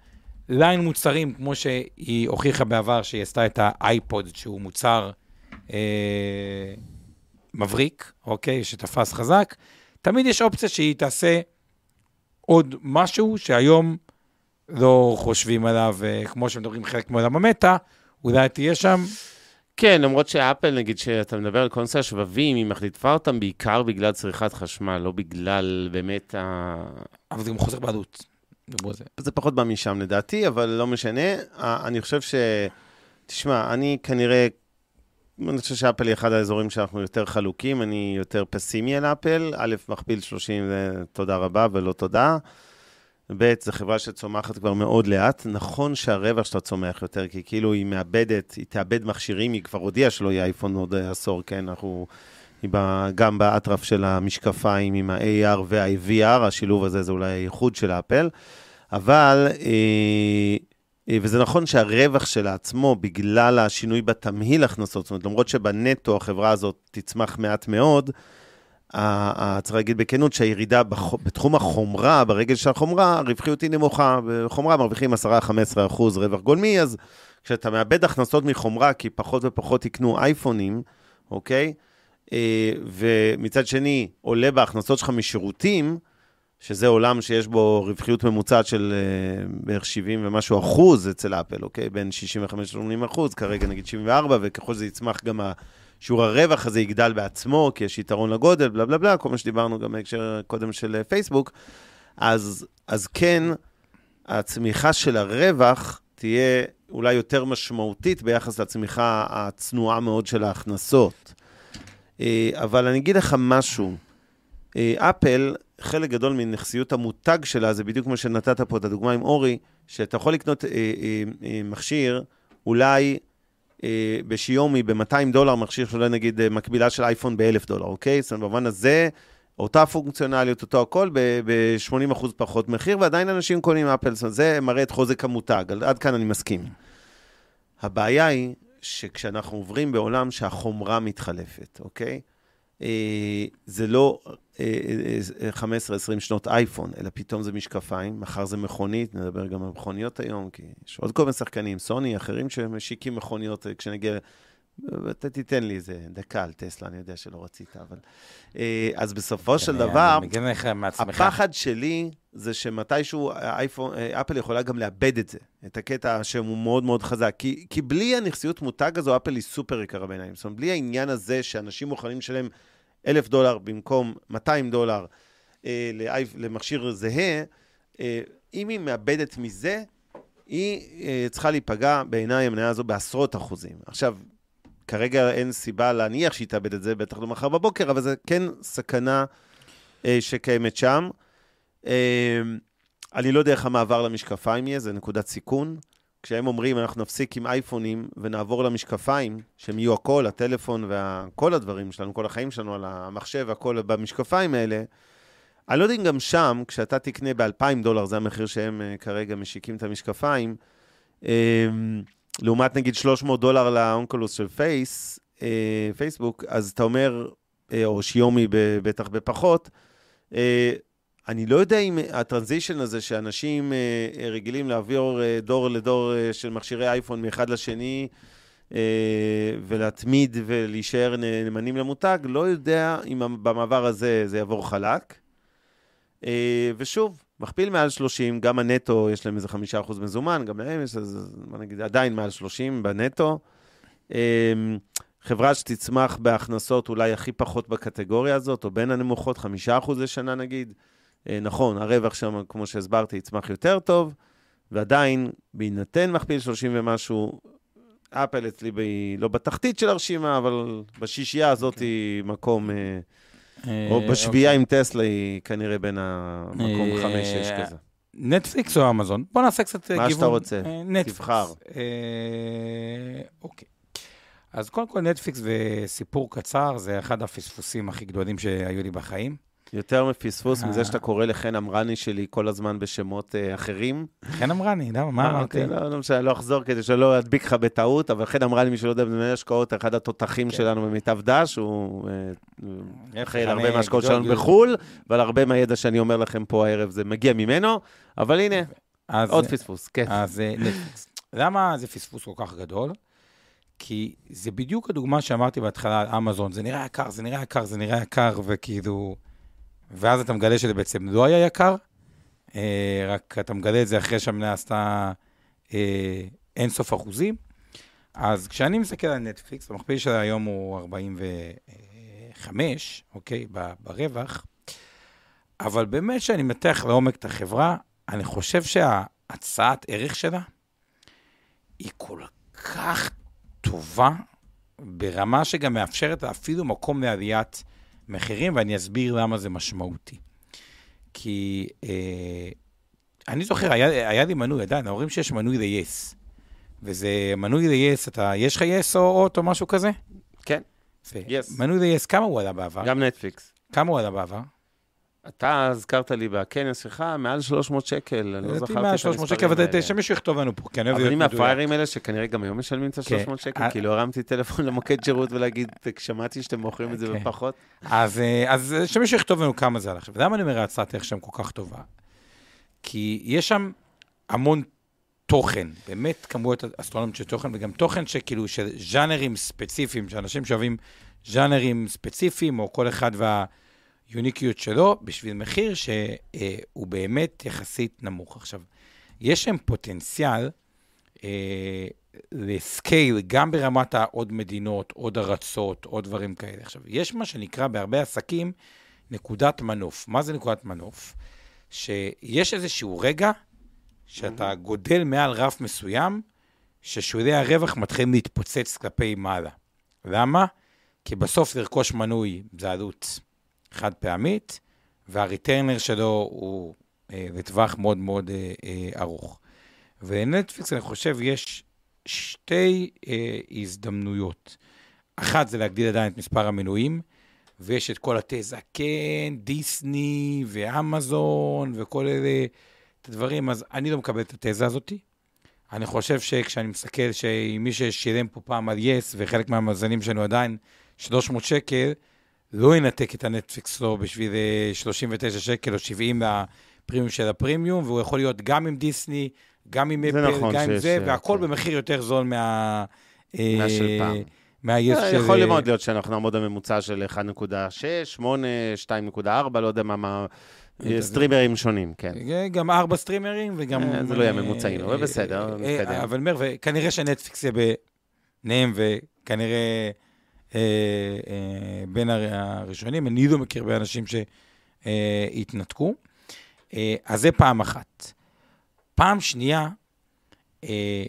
ליין מוצרים, כמו שהיא הוכיחה בעבר, שהיא עשתה את האייפוד, שהוא מוצר אה, מבריק, אוקיי, שתפס חזק. תמיד יש אופציה שהיא תעשה עוד משהו שהיום לא חושבים עליו, אה, כמו שמדברים חלק מעולם המטה, אולי תהיה שם. כן, למרות שאפל, נגיד, שאתה מדבר על נושא השבבים, היא מחליפה אותם בעיקר בגלל צריכת חשמל, לא בגלל באמת ה... אבל זה גם חוזר בעלות. זה. פחות בא משם לדעתי, אבל לא משנה. אני חושב ש... תשמע, אני כנראה... אני חושב שאפל היא אחד האזורים שאנחנו יותר חלוקים, אני יותר פסימי על אפל. א', מכפיל 30 זה תודה רבה ולא תודה. ב', זו חברה שצומחת כבר מאוד לאט. נכון שהרווח שלה צומח יותר, כי כאילו היא מאבדת, היא תאבד מכשירים, היא כבר הודיעה שלא יהיה אייפון עוד עשור, כן? אנחנו... היא ב- גם באטרף של המשקפיים עם ה-AR וה-VR, השילוב הזה זה אולי הייחוד של אפל. אבל, אה, וזה נכון שהרווח שלה עצמו, בגלל השינוי בתמהיל הכנסות, זאת אומרת, למרות שבנטו החברה הזאת תצמח מעט מאוד, צריך להגיד בכנות שהירידה בתחום החומרה, ברגל של החומרה, הרווחיות היא נמוכה. בחומרה מרוויחים 10-15 אחוז רווח גולמי, אז כשאתה מאבד הכנסות מחומרה, כי פחות ופחות יקנו אייפונים, אוקיי? אה, ומצד שני, עולה בהכנסות שלך משירותים, שזה עולם שיש בו רווחיות ממוצעת של אה, בערך 70 ומשהו אחוז אצל אפל, אוקיי? בין 65 ל-80 אחוז, כרגע נגיד 74, וככל שזה יצמח גם שיעור הרווח הזה יגדל בעצמו, כי יש יתרון לגודל, בלה בלה בלה, כל מה שדיברנו גם בהקשר קודם של אה, פייסבוק, אז, אז כן, הצמיחה של הרווח תהיה אולי יותר משמעותית ביחס לצמיחה הצנועה מאוד של ההכנסות. אה, אבל אני אגיד לך משהו, אפל, חלק גדול מנכסיות המותג שלה, זה בדיוק כמו שנתת פה את הדוגמה עם אורי, שאתה יכול לקנות אה, אה, אה, מכשיר, אולי אה, בשיומי ב-200 דולר, מכשיר שאולי נגיד אה, מקבילה של אייפון ב-1,000 דולר, אוקיי? זאת אומרת, במובן הזה, אותה פונקציונליות, אותו הכל, ב-80% פחות מחיר, ועדיין אנשים קונים אפל, זאת אומרת, זה מראה את חוזק המותג, עד- כאן אני מסכים. הבעיה היא שכשאנחנו עוברים בעולם שהחומרה מתחלפת, אוקיי? אה, זה לא 15-20 שנות אייפון, אלא פתאום זה משקפיים, מחר זה מכונית, נדבר גם על מכוניות היום, כי יש עוד כל מיני שחקנים, סוני, אחרים שמשיקים מכוניות, אה, כשנגיע... אתה תיתן לי איזה דקה על טסלה, אני יודע שלא רצית, אבל... אה, אז בסופו של דבר. הפחד שלי זה שמתישהו האייפון, אה, אפל יכולה גם לאבד את זה, את הקטע שהוא מאוד מאוד חזק. כי, כי בלי הנכסיות מותג הזו, אפל היא סופר יקרה בעיניים. זאת אומרת, בלי העניין הזה שאנשים מוכנים לשלם אלף דולר במקום 200 דולר אה, למכשיר זהה, אה, אם היא מאבדת מזה, היא אה, צריכה להיפגע בעיניי המניה הזו בעשרות אחוזים. עכשיו, כרגע אין סיבה להניח שהיא תאבד את זה, בטח לא מחר בבוקר, אבל זה כן סכנה שקיימת שם. אני לא יודע איך המעבר למשקפיים יהיה, זה נקודת סיכון. כשהם אומרים, אנחנו נפסיק עם אייפונים ונעבור למשקפיים, שהם יהיו הכל, הטלפון וכל הדברים שלנו, כל החיים שלנו על המחשב, הכל במשקפיים האלה, אני לא יודע אם גם שם, כשאתה תקנה ב-2,000 דולר, זה המחיר שהם אה, כרגע משיקים את המשקפיים, אה, לעומת נגיד 300 דולר לאונקולוס של פייס, אה, פייסבוק, אז אתה אומר, אה, או שיומי בטח בפחות, אני לא יודע אם הטרנזישן הזה שאנשים אה, רגילים להעביר אה, דור לדור אה, של מכשירי אייפון מאחד לשני, אה, ולהתמיד ולהישאר נאמנים למותג, לא יודע אם במעבר הזה זה יעבור חלק. אה, ושוב, מכפיל מעל 30, גם הנטו, יש להם איזה 5% מזומן, גם להם יש, אז בוא נגיד, עדיין מעל 30 בנטו. אה, חברה שתצמח בהכנסות אולי הכי פחות בקטגוריה הזאת, או בין הנמוכות, חמישה אחוז לשנה נגיד. אה, נכון, הרווח שם, כמו שהסברתי, יצמח יותר טוב, ועדיין, בהינתן מכפיל 30 ומשהו, אפל אצלי ב... לא בתחתית של הרשימה, אבל בשישייה הזאת אוקיי. היא מקום, אה, או בשביעייה אוקיי. עם טסלה היא כנראה בין המקום אה, 5-6 כזה. נטפליקס או אמזון? בוא נעשה קצת מה גיוון. שאתה רוצה. תבחר. אוקיי. אז קודם כל, נטפליקס וסיפור קצר, זה אחד הפספוסים הכי גדולים שהיו לי בחיים. יותר מפספוס אה. מזה שאתה קורא לחן אמרני שלי כל הזמן בשמות אה, אחרים. חן אמרה לי, למה? מה אמרתי? אוקיי, לא, לא משנה, לא אחזור כדי שלא אדביק לך בטעות, אבל חן אמרה לי, מי שלא יודע, במנהל השקעות, אחד התותחים כן. שלנו במיטב דש, הוא אה, אחראי על הרבה אה, מההשקעות גדול, שלנו. בחו"ל, ועל הרבה מהידע שאני אומר לכם פה הערב, זה מגיע ממנו, אבל הנה, עוד פספוס, כן. אז אה. למה זה פספוס כל כך גדול? כי זה בדיוק הדוגמה שאמרתי בהתחלה על אמזון, זה נראה יקר, זה נראה יקר, זה נראה יקר, וכאילו... ואז אתה מגלה שזה בעצם לא היה יקר, אה, רק אתה מגלה את זה אחרי שהמניה עשתה אה, אינסוף אחוזים. אז כשאני מסתכל על נטפליקס, המכפיל שלה היום הוא 45, אוקיי, ברווח, אבל באמת שאני מתח לעומק את החברה, אני חושב שההצעת ערך שלה היא כל כך טובה, ברמה שגם מאפשרת אפילו מקום לעליית מחירים, ואני אסביר למה זה משמעותי. כי אה, אני זוכר, היה, היה לי מנוי, עדיין, ההורים שיש מנוי ל-yes. וזה מנוי ל-yes, אתה, יש לך yes או אוט או משהו כזה? כן. Yes. מנוי ל-yes, כמה הוא עלה בעבר? גם נטפליקס. כמה הוא עלה בעבר? אתה הזכרת לי בכנס שלך, מעל 300 שקל, אני לא זכרתי את 100, 300 שקל, המספרים אבל האלה. שמישהו יכתוב לנו פה, כי אני אוהב אבל להיות אני מדויק. מהפראיירים האלה שכנראה גם היום משלמים את כן. ה-300 שקל, אה, כי לא הרמתי טלפון למוקד שירות ולהגיד, שמעתי שאתם מוכרים את זה כן. בפחות. אז, אה, שמישהו יכתוב לנו כמה זה עלה. עכשיו, למה אני אומר ההצעת ערך שם כל כך טובה? כי יש שם המון תוכן, באמת כמויות אסטרונומיות של תוכן, וגם תוכן שכאילו, של ז'אנרים ספציפיים, שאנשים שאוהבים ז'אנרים ספציפיים, או כל אחד והיוניקיות שלו, בשביל מחיר שהוא באמת יחסית נמוך. עכשיו, יש שם פוטנציאל אה, לסקייל, גם ברמת העוד מדינות, עוד ארצות, עוד דברים כאלה. עכשיו, יש מה שנקרא בהרבה עסקים נקודת מנוף. מה זה נקודת מנוף? שיש איזשהו רגע שאתה גודל מעל רף מסוים, ששולי הרווח מתחילים להתפוצץ כלפי מעלה. למה? כי בסוף לרכוש מנוי זה עלות חד פעמית, והריטרנר שלו הוא אה, לטווח מאוד מאוד אה, אה, ארוך. ולנטפליקס, אני חושב, יש שתי אה, הזדמנויות. אחת זה להגדיל עדיין את מספר המנויים, ויש את כל התזה, כן, דיסני ואמזון וכל אלה, את הדברים, אז אני לא מקבל את התזה הזאת. אני חושב שכשאני מסתכל שמי ששילם פה פעם על יס, וחלק מהמאזנים שלנו עדיין 300 שקל, לא ינתק את הנטפליקס שלו בשביל אה, 39 שקל או 70 לפרימיום של הפרימיום, והוא יכול להיות גם עם דיסני, גם עם אפל, נכון גם עם זה, אה, והכל כן. במחיר יותר זול מה... אה, מה של פעם. מהיס אה, של... יכול מאוד להיות שאנחנו נעמוד בממוצע של 1.6, 8, 2.4, לא יודע מה, מה, אה, סטרימרים שונים, כן. גם ארבע סטרימרים וגם... אה, זה לא יהיה אה, ממוצעים, אבל אה, בסדר, אה, נתקדם. אבל אומר, וכנראה שנטפליקס יהיה ביניהם, וכנראה אה, אה, בין הר- הראשונים. אני לא מכיר הרבה אנשים שהתנתקו. אה, אז זה פעם אחת. פעם שנייה, אה,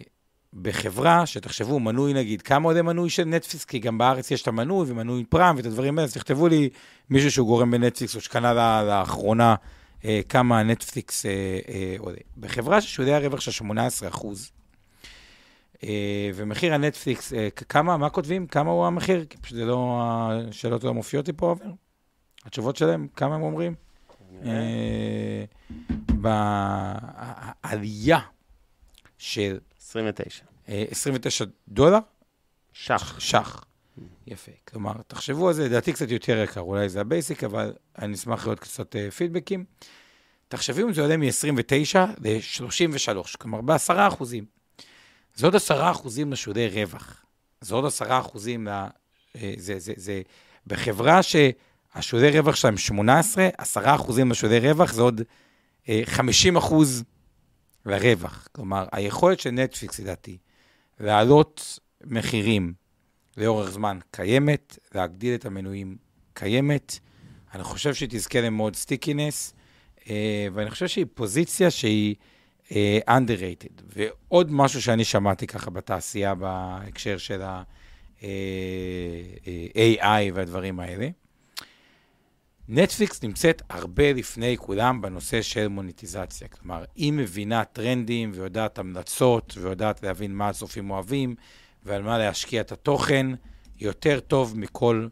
בחברה, שתחשבו, מנוי נגיד, כמה עולה מנוי של נטפליקס? כי גם בארץ יש את המנוי ומנוי פריים ואת הדברים האלה, אז תכתבו לי מישהו שהוא גורם בנטפליקס או שקנה לה, לאחרונה אה, כמה נטפליקס אה, אה. בחברה ששולי הרווח של 18 אחוז, אה, ומחיר הנטפליקס, אה, כמה, מה כותבים? כמה הוא המחיר? כי פשוט זה לא, השאלות לא מופיעות לי פה, עובר. התשובות שלהם, כמה הם אומרים? אה, בעלייה של 29. אה, 29 דולר, שח. שח. יפה. כלומר, תחשבו על זה, לדעתי קצת יותר יקר, אולי זה ה basic, אבל אני אשמח לראות קצת אה, פידבקים. תחשבו אם זה עולה מ-29 ל-33, כלומר ב-10 אחוזים. זה עוד 10 אחוזים לשולי רווח. זה עוד 10 אחוזים, ל... אה, זה, זה, זה, בחברה שהשולי רווח שלהם 18, 10 אחוזים לשולי רווח, זה עוד אה, 50 אחוז לרווח. כלומר, היכולת של נטפליקס, לדעתי, להעלות מחירים לאורך זמן קיימת, להגדיל את המנויים קיימת. אני חושב שהיא תזכה למאוד stickiness, אה, ואני חושב שהיא פוזיציה שהיא אה, underrated. ועוד משהו שאני שמעתי ככה בתעשייה בהקשר של ה-AI והדברים האלה, נטפליקס נמצאת הרבה לפני כולם בנושא של מוניטיזציה. כלומר, היא מבינה טרנדים ויודעת המלצות ויודעת להבין מה הצופים אוהבים ועל מה להשקיע את התוכן יותר טוב מכל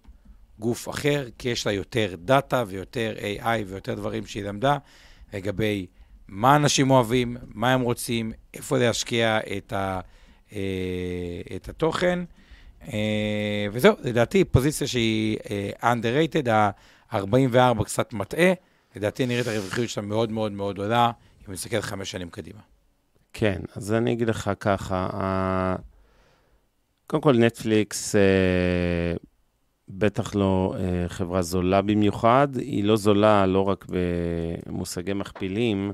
גוף אחר, כי יש לה יותר דאטה ויותר AI ויותר דברים שהיא למדה לגבי מה אנשים אוהבים, מה הם רוצים, איפה להשקיע את, ה, אה, את התוכן. אה, וזהו, לדעתי פוזיציה שהיא אה, underrated, ה-44 קצת מטעה, לדעתי נראית הרווחיות שלה מאוד מאוד מאוד עולה, אם נסתכל חמש שנים קדימה. כן, אז אני אגיד לך ככה, קודם כל נטפליקס בטח לא חברה זולה במיוחד, היא לא זולה לא רק במושגי מכפילים,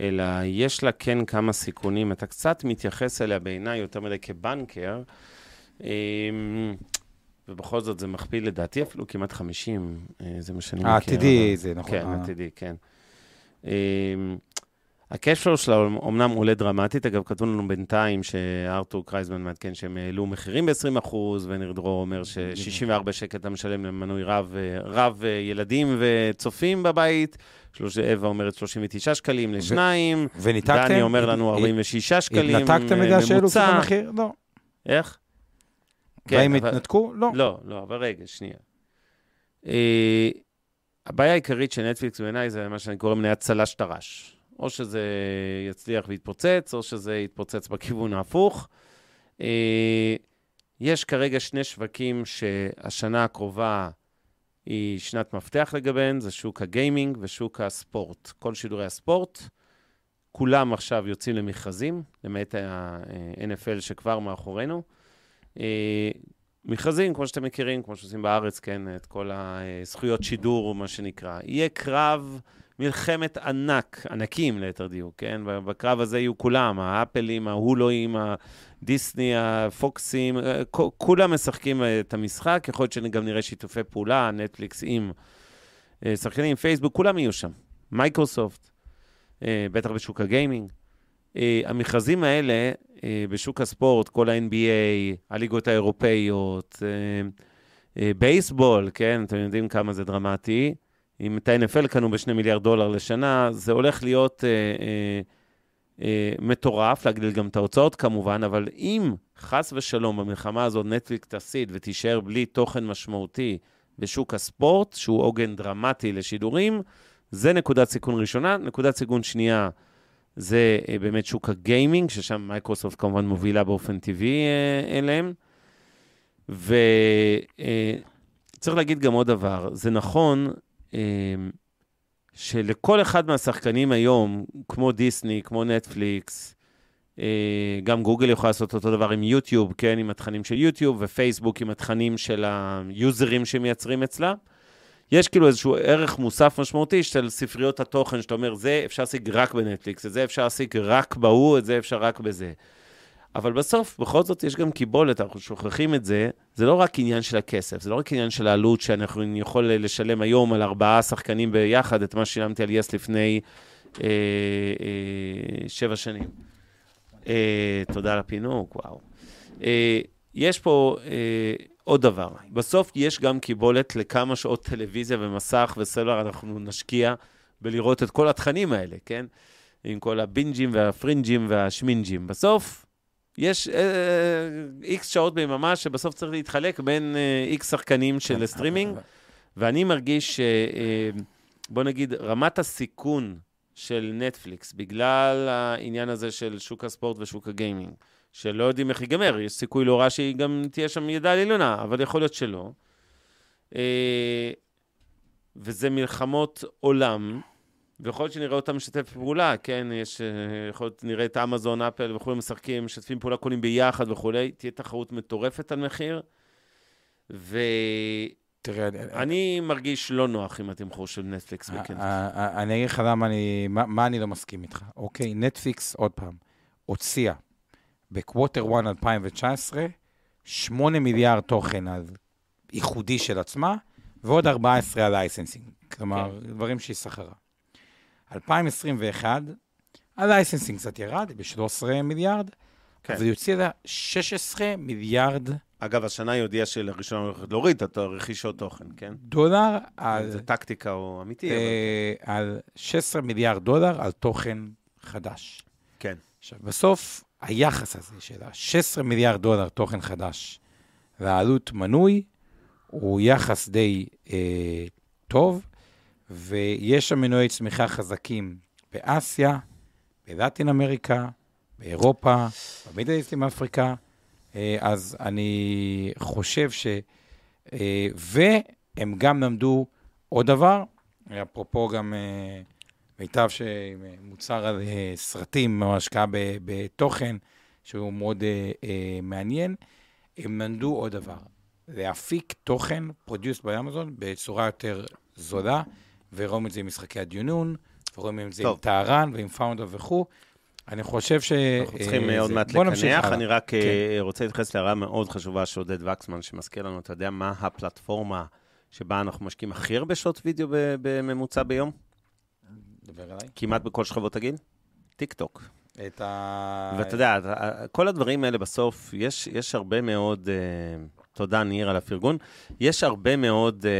אלא יש לה כן כמה סיכונים. אתה קצת מתייחס אליה בעיניי יותר מדי כבנקר, אמ, ובכל זאת זה מכפיל לדעתי אפילו כמעט 50, אה, זה מה שאני מכיר. העתידי זה נכון. כן, העתידי, כן. הקשפלו שלה אומנם עולה דרמטית, אגב, כתבו לנו בינתיים שארתור קרייזמן מעדכן שהם העלו מחירים ב-20%, וניר דרור אומר ש-64 שקל אתה משלם למנוי רב, רב ילדים וצופים בבית, אווה אומרת 39 שקלים לשניים, וניתקתם? דני אומר לנו 46 שקלים ממוצע. התנתקתם בגלל שהעלו קצת המחיר? לא. איך? כן, והאם התנתקו? לא. לא, לא, אבל רגע, שנייה. אה, הבעיה העיקרית של נטפליקס בעיניי זה מה שאני קורא מניית צל"ש טר"ש. או שזה יצליח ויתפוצץ, או שזה יתפוצץ בכיוון ההפוך. אה, יש כרגע שני שווקים שהשנה הקרובה היא שנת מפתח לגביהן, זה שוק הגיימינג ושוק הספורט. כל שידורי הספורט, כולם עכשיו יוצאים למכרזים, למעט ה-NFL שכבר מאחורינו. אה, מכרזים, כמו שאתם מכירים, כמו שעושים בארץ, כן, את כל הזכויות שידור, מה שנקרא. יהיה קרב מלחמת ענק, ענקים ליתר דיוק, כן? בקרב הזה יהיו כולם, האפלים, ההולואים, הדיסני, הפוקסים, אה, כולם משחקים את המשחק, יכול להיות שגם נראה שיתופי פעולה, נטפליקס עם אה, שחקנים, פייסבוק, כולם יהיו שם. מייקרוסופט, אה, בטח בשוק הגיימינג. המכרזים האלה בשוק הספורט, כל ה-NBA, הליגות האירופאיות, בייסבול, כן, אתם יודעים כמה זה דרמטי. אם את ה-NFL קנו ב-2 מיליארד דולר לשנה, זה הולך להיות אה, אה, אה, מטורף, להגדיל גם את ההוצאות כמובן, אבל אם חס ושלום במלחמה הזאת נטפליק תסיד ותישאר בלי תוכן משמעותי בשוק הספורט, שהוא עוגן דרמטי לשידורים, זה נקודת סיכון ראשונה. נקודת סיכון שנייה, זה אה, באמת שוק הגיימינג, ששם מייקרוסופט כמובן מובילה באופן טבעי אה, אליהם. וצריך אה, להגיד גם עוד דבר, זה נכון שלכל אחד מהשחקנים היום, כמו דיסני, כמו נטפליקס, אה, גם גוגל יכולה לעשות אותו דבר עם יוטיוב, כן, עם התכנים של יוטיוב, ופייסבוק עם התכנים של היוזרים שמייצרים אצלה. יש כאילו איזשהו ערך מוסף משמעותי של ספריות התוכן, שאתה אומר, זה אפשר להשיג רק בנטפליקס, את זה אפשר להשיג רק ב-HBO, את זה אפשר רק בזה. אבל בסוף, בכל זאת, יש גם קיבולת, אנחנו שוכחים את זה. זה לא רק עניין של הכסף, זה לא רק עניין של העלות שאנחנו יכול לשלם היום על ארבעה שחקנים ביחד, את מה ששילמתי על יס לפני אה, אה, שבע שנים. אה, תודה על הפינוק, וואו. אה, יש פה אה, עוד דבר. בסוף יש גם קיבולת לכמה שעות טלוויזיה ומסך וסלולר אנחנו נשקיע בלראות את כל התכנים האלה, כן? עם כל הבינג'ים והפרינג'ים והשמינג'ים. בסוף, יש איקס אה, שעות ביממה שבסוף צריך להתחלק בין איקס אה, שחקנים של כן, סטרימינג, ואני מרגיש, אה, בוא נגיד, רמת הסיכון של נטפליקס, בגלל העניין הזה של שוק הספורט ושוק הגיימינג, שלא יודעים איך ייגמר, יש סיכוי לא רע שהיא גם תהיה שם ידה על העליונה, אבל יכול להיות שלא. וזה מלחמות עולם. ויכול להיות שנראה אותם משתף פעולה, כן, יש, אה, יכול להיות, נראה את אמזון, אפל וכולי משחקים, משתפים פעולה, קונים ביחד וכולי, תהיה תחרות מטורפת על מחיר. ו... תראה, אני מרגיש לא נוח עם התמחור של נטפליקס אה, בקנט. אה, אני אגיד לך למה אני, מה, מה אני לא מסכים איתך. אוקיי, נטפליקס, עוד פעם, הוציאה בקווטר 1 2019 8 מיליארד תוכן אז ייחודי של עצמה, ועוד 14 על licensing. כלומר, כן. דברים שהיא שכרה. 2021, ה licensing קצת ירד, ב-13 מיליארד, כן. אבל היא הוציאה לה 16 מיליארד אגב, השנה היא הודיעה שלראשונה הולכת להוריד את הרכישות תוכן, כן? דולר על, זה טקטיקה או אמיתי, אבל... אה, על 16 מיליארד דולר על תוכן חדש. כן. עכשיו, בסוף, היחס הזה של ה-16 מיליארד דולר תוכן חדש לעלות מנוי, הוא יחס די אה, טוב, ויש שם מנועי צמיחה חזקים באסיה, בלטין אמריקה, באירופה, במידליסטים אפריקה, אה, אז אני חושב ש... אה, והם גם למדו עוד דבר, אפרופו גם אה, מיטב שמוצר על סרטים או השקעה בתוכן, שהוא מאוד מעניין, הם למדו עוד דבר, להפיק תוכן פרודיוס באמזון בצורה יותר זולה, ורואים את זה עם משחקי הדיונון, ורואים את זה טוב. עם טהרן ועם פאונדר וכו'. אני חושב ש... אנחנו צריכים אה, עוד זה- מעט בוא נמשיך לקנח. אני רק כן. אה, רוצה להתייחס להערה מאוד חשובה של עודד וקסמן, שמזכיר לנו, אתה יודע מה הפלטפורמה שבה אנחנו משקיעים הכי הרבה שעות וידאו בממוצע ביום? דבר עליי. כמעט בכל שכבות הגיל? טיק טוק. את ה... ואתה יודע, כל הדברים האלה בסוף, יש, יש הרבה מאוד, אה, תודה ניר על הפרגון, יש הרבה מאוד, אה,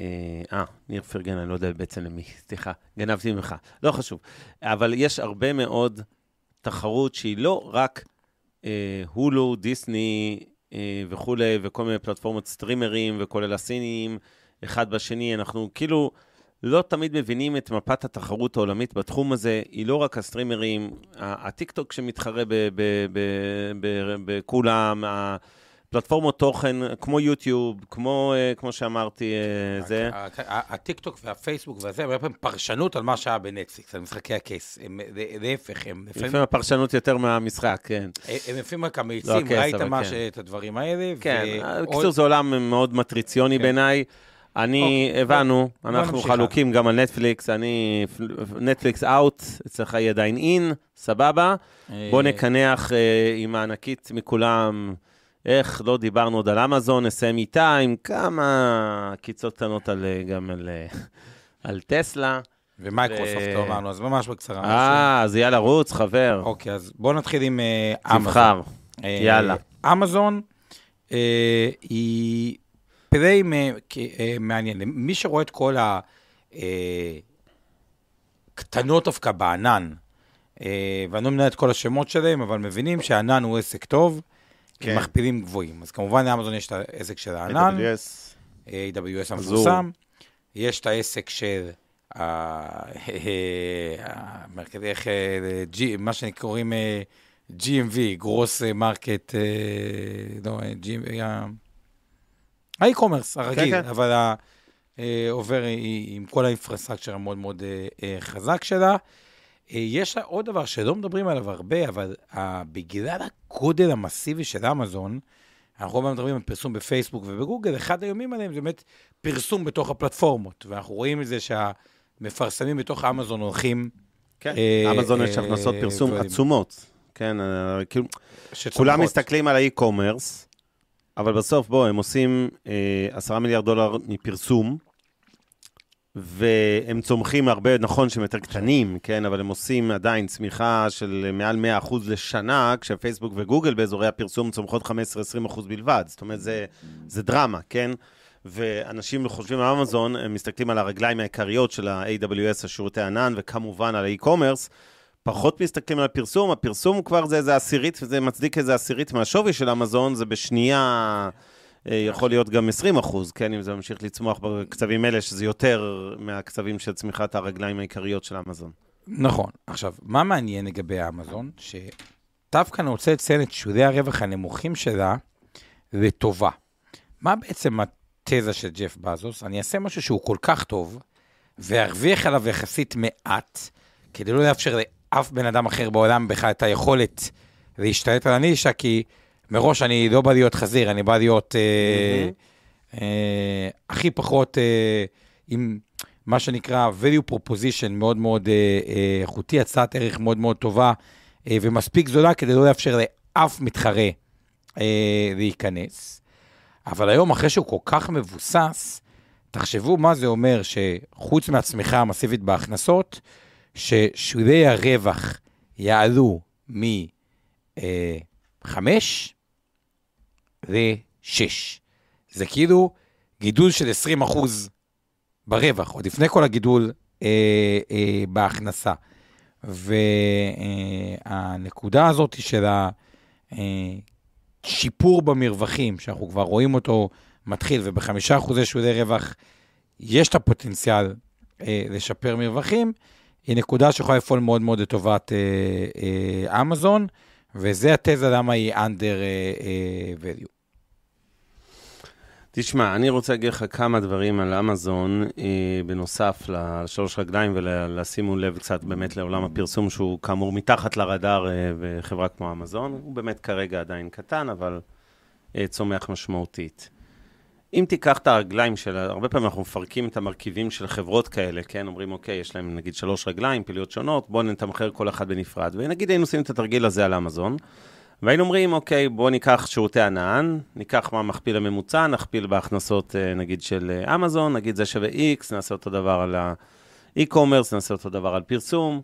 אה, אה, ניר פרגן, אני לא יודע בעצם למי, סליחה, גנבתי ממך, לא חשוב, אבל יש הרבה מאוד תחרות שהיא לא רק אה, הולו, דיסני אה, וכולי, וכל מיני פלטפורמות סטרימרים וכולל הסינים, אחד בשני, אנחנו כאילו... לא תמיד מבינים את מפת התחרות העולמית בתחום הזה, היא לא רק ה streamers, הטיקטוק שמתחרה ב- ב- ב- ב- בכולם, הפלטפורמות תוכן כמו יוטיוב, כמו, אה, כמו שאמרתי, אה, זה. הטיקטוק והפייסבוק והזה, הרבה פעמים פרשנות על מה שהיה בנטפליקס, על משחקי הכס. להפך, הם לפעמים... לפעמים הפרשנות יותר מהמשחק, כן. הם לפעמים רק לא המאיצים, הכס, ראית כן. את הדברים האלה. כן, ועוד- בקיצור, זה עולם מאוד מטריציוני כן. בעיניי. אני, אוקיי, הבנו, אנחנו חלוקים גם על נטפליקס, אני, נטפליקס out, אצלך היא עדיין in, סבבה. אה, בוא נקנח אה, עם הענקית מכולם. איך לא דיברנו עוד על אמזון, נסיים איתה עם כמה נגיצות קטנות על, אה, גם על, אה, על טסלה. ומייקרוסופט ו- לא אמרנו, אז ממש בקצרה. אה, אז יאללה, רוץ, חבר. אוקיי, אז בואו נתחיל עם אה, אמזון. תבחר. יאללה. אמזון היא אה, מעניין. מי שרואה את כל הקטנות דווקא בענן, ואני לא מנהל את כל השמות שלהם, אבל מבינים שהענן הוא עסק טוב, כן. מכפילים גבוהים. אז כמובן לאמזון יש את העסק של הענן, AWS. AWS. המפורסם, יש את העסק של המרכזי, איך, אה, מה שקוראים אה, GMV, gross market, לא, אה, GMV, ה e-commerce הרגיל, כן, כן. אבל ה- אה, עובר היא- עם כל ה infrastructure המאוד מאוד אה, אה, חזק שלה. אה, יש עוד דבר שלא מדברים עליו הרבה, אבל ה- בגלל הגודל המסיבי של אמזון, אנחנו הרבה מדברים על פרסום בפייסבוק ובגוגל, אחד האיומים עליהם זה באמת פרסום בתוך הפלטפורמות, ואנחנו רואים את זה שהמפרסמים בתוך אמזון הולכים... כן, אה, אמזון יש אה, הכנסות פרסום. עצומות. כן, אה, כאילו. כולם מסתכלים על האי-קומרס, אבל בסוף, בוא, הם עושים אה, עשרה מיליארד דולר מפרסום, והם צומחים הרבה, נכון שהם יותר קטנים, כן, אבל הם עושים עדיין צמיחה של מעל 100% לשנה, כשפייסבוק וגוגל באזורי הפרסום צומחות 15-20% בלבד. זאת אומרת, זה, זה דרמה, כן? ואנשים חושבים על אמזון, הם מסתכלים על הרגליים העיקריות של ה-AWS, השירותי ענן, וכמובן על האי-קומרס, פחות מסתכלים על הפרסום, הפרסום כבר זה איזה עשירית, וזה מצדיק איזה עשירית מהשווי של אמזון, זה בשנייה יכול להיות גם 20 אחוז, כן, אם זה ממשיך לצמוח בקצבים אלה, שזה יותר מהקצבים של צמיחת הרגליים העיקריות של אמזון. נכון. עכשיו, מה מעניין לגבי אמזון? שדווקא אני רוצה לציין את שולי הרווח הנמוכים שלה לטובה. מה בעצם התזה של ג'ף בזוס? אני אעשה משהו שהוא כל כך טוב, וארוויח עליו יחסית מעט, כדי לא לאפשר לאף בן אדם אחר בעולם בכלל את היכולת להשתלט על הנישה, כי מראש אני לא בא להיות חזיר, אני בא להיות אה, אה, הכי פחות אה, עם מה שנקרא value proposition מאוד מאוד איכותי, הצעת ערך מאוד מאוד טובה אה, ומספיק זולה כדי לא לאפשר לאף מתחרה אה, להיכנס. אבל היום, אחרי שהוא כל כך מבוסס, תחשבו מה זה אומר שחוץ מהצמיחה המסיבית בהכנסות, ששולי הרווח יעלו מ-5 ל-6. זה כאילו גידול של 20 אחוז ברווח, עוד לפני כל הגידול אה, אה, בהכנסה. והנקודה הזאת של השיפור במרווחים, שאנחנו כבר רואים אותו מתחיל, ובחמישה אחוזי שולי רווח יש את הפוטנציאל אה, לשפר מרווחים, היא נקודה שיכולה לפעול מאוד מאוד לטובת אה, אה, אמזון, וזה התזה למה היא under אה, אה, value. תשמע, אני רוצה להגיד לך כמה דברים על אמזון, אה, בנוסף לשלוש רגליים, ולשימו לב קצת באמת לעולם הפרסום, שהוא כאמור מתחת לרדאר בחברה כמו אמזון. הוא באמת כרגע עדיין קטן, אבל צומח משמעותית. אם תיקח את הרגליים של, הרבה פעמים אנחנו מפרקים את המרכיבים של חברות כאלה, כן? אומרים, אוקיי, יש להם נגיד שלוש רגליים, פעילויות שונות, בואו נתמחר כל אחד בנפרד. ונגיד היינו עושים את התרגיל הזה על אמזון, והיינו אומרים, אוקיי, בואו ניקח שירותי ענן, ניקח מה המכפיל הממוצע, נכפיל בהכנסות, אה, נגיד, של אה, אמזון, נגיד זה שווה X, נעשה אותו דבר על האי-קומרס, נעשה אותו דבר על פרסום.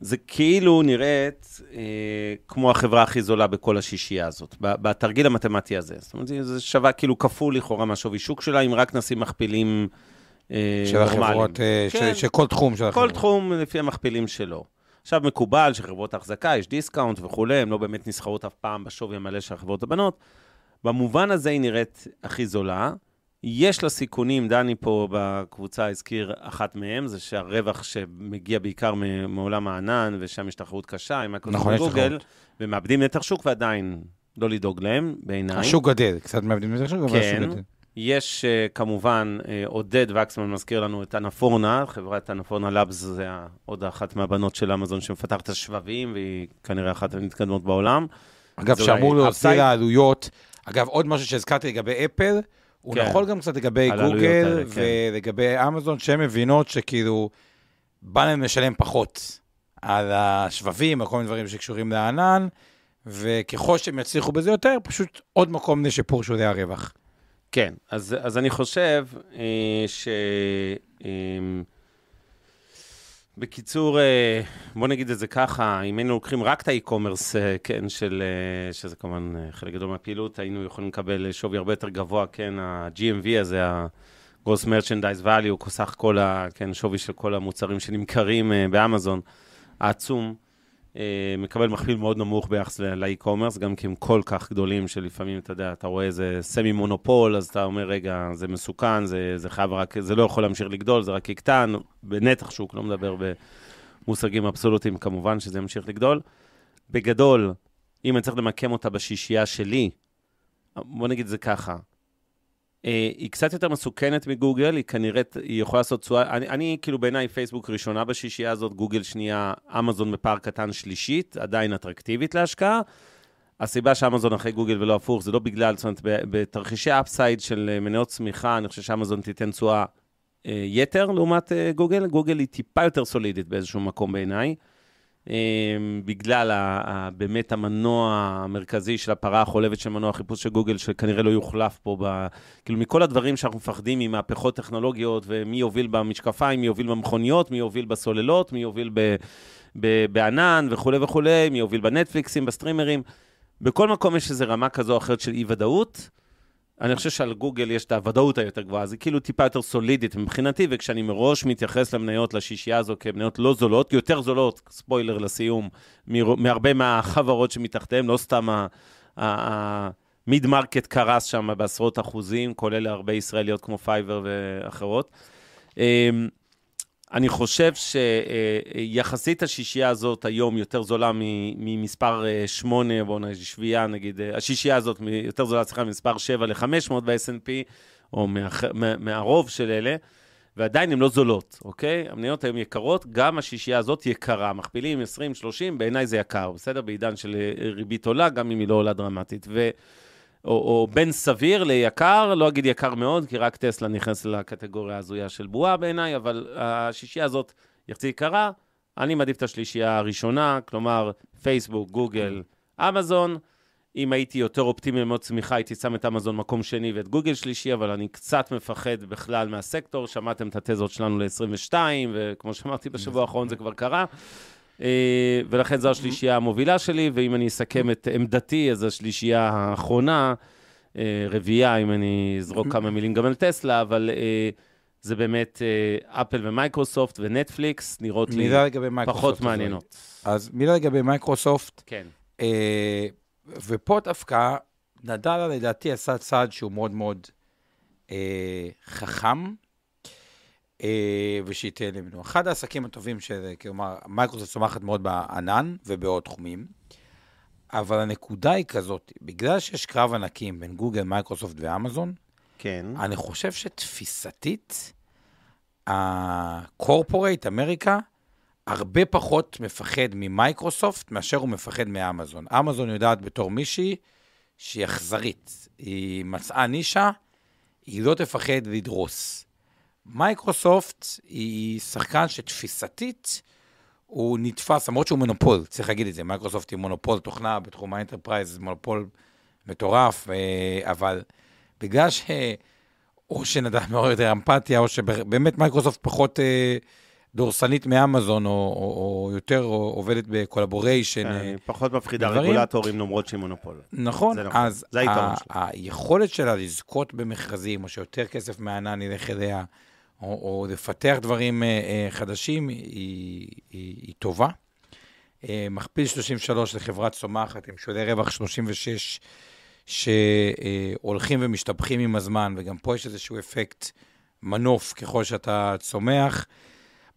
זה כאילו נראית אה, כמו החברה הכי זולה בכל השישייה הזאת, בתרגיל המתמטי הזה. זאת אומרת, זה שווה כאילו כפול לכאורה מהשווי שוק שלה, אם רק נשים מכפילים אה, של נורמליים. החברות, אה, כן. של, של כל תחום של החברות. כל תחום לפי המכפילים שלו. עכשיו, מקובל שחברות ההחזקה, יש דיסקאונט וכולי, הן לא באמת נסחרות אף פעם בשווי המלא של החברות הבנות. במובן הזה היא נראית הכי זולה. יש לה סיכונים, דני פה בקבוצה הזכיר אחת מהם, זה שהרווח שמגיע בעיקר מעולם הענן, ושם יש תחרות קשה עם מייקרוסופט נכון, וגוגל, ומאבדים נתח שוק ועדיין לא לדאוג להם, בעיניי. השוק גדל, קצת מאבדים נתח שוק, אבל כן. השוק גדל. יש uh, כמובן, uh, עודד וקסמן מזכיר לנו את אנפורנה, חברת אנפורנה Labs זה עוד אחת מהבנות של אמזון שמפתחת השבבים, והיא כנראה אחת המתקדמות בעולם. אגב, שאמורה להוציא לעלויות, אגב, עוד משהו שהזכרתי לגבי אפל, הוא כן. נכון גם קצת לגבי גוגל כן. ולגבי אמזון, שהן מבינות שכאילו, בא להם לשלם פחות על השבבים, על כל מיני דברים שקשורים לענן, וככל שהם יצליחו בזה יותר, פשוט עוד מקום לשיפור שולי הרווח. כן, אז, אז אני חושב אה, ש... אה, בקיצור, אה, בוא נגיד את זה ככה, אם היינו לוקחים רק את האי-קומרס, אה, כן, של, אה, שזה כמובן חלק גדול מהפעילות, היינו יכולים לקבל שווי הרבה יותר גבוה, כן, ה-GMV הזה, ה-Gross Merchandise Value, סך כל ה... כן, שווי של כל המוצרים שנמכרים באמזון, העצום. אה, מקבל מכפיל מאוד נמוך ביחס לאי-קומרס, גם כי הם כל כך גדולים, שלפעמים, אתה יודע, אתה רואה איזה סמי מונופול, אז אתה אומר, רגע, זה מסוכן, זה, זה חייב רק, זה לא יכול להמשיך לגדול, זה רק יקטן, בנתח שוק, לא מדבר במושגים אבסולוטיים, כמובן שזה ימשיך לגדול. בגדול, אם אני צריך למקם אותה בשישייה שלי, בוא נגיד זה ככה, היא קצת יותר מסוכנת מגוגל, היא כנראה, היא יכולה לעשות תשואה, אני, אני כאילו בעיניי פייסבוק ראשונה בשישייה הזאת, גוגל שנייה, אמזון בפער קטן שלישית, עדיין אטרקטיבית להשקעה. הסיבה שאמזון אחרי גוגל ולא הפוך, זה לא בגלל, זאת אומרת, בתרחישי אפסייד של אה, מניות צמיחה, אני חושב שאמזון תיתן תשואה אה, יתר לעומת אה, גוגל. גוגל היא טיפה יותר סולידית באיזשהו מקום בעיניי. אמ, בגלל באמת המנוע המרכזי של הפרה החולבת של מנוע החיפוש של גוגל, שכנראה לא יוחלף פה, ב, כאילו מכל הדברים שאנחנו מפחדים ממהפכות טכנולוגיות, ומי יוביל במשקפיים, מי יוביל במכוניות, מי יוביל בסוללות, מי יוביל ב, ב, בענן וכולי וכולי, מי יוביל בנטפליקסים, ב streamers. בכל מקום יש איזו רמה כזו או אחרת של אי-ודאות. אני חושב שעל גוגל יש את הוודאות היותר גבוהה, זה כאילו טיפה יותר סולידית מבחינתי, וכשאני מראש מתייחס למניות, לשישייה הזו כמניות לא זולות, יותר זולות, ספוילר לסיום, מהרבה מהחברות שמתחתיהן, לא סתם ה mid market קרס שם בעשרות אחוזים, כולל הרבה ישראליות כמו פייבר ואחרות. אני חושב שיחסית השישייה הזאת היום יותר זולה ממספר 8, אה, בואו נגיד שביעייה נגיד, אה, השישייה הזאת יותר זולה, סליחה, ממספר 7 ל-500 ב-S&P, או מה, מה, מהרוב של אלה, ועדיין הן לא זולות, אוקיי? המניות היום יקרות, גם השישייה הזאת יקרה. מכפילים 20, 30, בעיניי זה יקר, בסדר? בעידן של אה, ריבית עולה, גם אם היא לא עולה דרמטית. ו... או, או בין סביר ליקר, לא אגיד יקר מאוד, כי רק טסלה נכנס לקטגוריה ההזויה של בועה בעיניי, אבל השישייה הזאת יחצי יקרה. אני מעדיף את השלישייה הראשונה, כלומר, פייסבוק, גוגל, אמזון. אם הייתי יותר אופטימי מאוד צמיחה, הייתי שם את אמזון מקום שני ואת גוגל שלישי, אבל אני קצת מפחד בכלל מהסקטור. שמעתם את התזות שלנו ל-22, וכמו שאמרתי בשבוע האחרון זה כבר קרה. אה, ולכן זו השלישייה המובילה שלי, ואם אני אסכם את עמדתי, אז השלישייה האחרונה, אה, רביעייה, אם אני אזרוק כמה מילים גם על טסלה, אבל אה, זה באמת אפל ומייקרוסופט ונטפליקס, נראות לי. פחות מעניינות. אז מילה לגבי מייקרוסופט, כן. ופה דווקא, נאדלה לדעתי עשה צעד שהוא מאוד מאוד חכם, אה, ושייתן למנו. אחד העסקים הטובים של, כלומר, מייקרוסופט צומחת מאוד בענן ובעוד תחומים, אבל הנקודה היא כזאת, בגלל שיש קרב ענקים בין גוגל, מייקרוסופט ואמזון, כן. אני חושב שתפיסתית, ה corporate, America, הרבה פחות מפחד ממייקרוסופט מאשר הוא מפחד מאמזון. אמזון יודעת בתור מישהי שהיא אכזרית. היא מצאה נישה, היא לא תפחד לדרוס. מייקרוסופט היא שחקן שתפיסתית הוא נתפס, למרות שהוא מונופול, צריך להגיד את זה, מייקרוסופט היא מונופול תוכנה בתחום ה enterprise, מונופול מטורף, אה, אבל בגלל ש... או שנאדלה מאוד יותר אמפתי, או שבאמת מייקרוסופט פחות אה, דורסנית מאמזון, או, או, או יותר עובדת ב collaboration. אה, כן, פחות מפחידה בדברים. רגולטורים למרות שהיא מונופול. נכון, זה נכון, אז זה היתרון שלה. היכולת שלה לזכות במכרזים, או שיותר כסף מהענן ילך אליה, או, או לפתח דברים אה, אה, חדשים, היא, היא, היא טובה. אה, מכפיל 33 לחברה צומחת עם שולי רווח 36, שהולכים ומשתבחים עם הזמן, וגם פה יש איזשהו אפקט מנוף ככל שאתה צומח.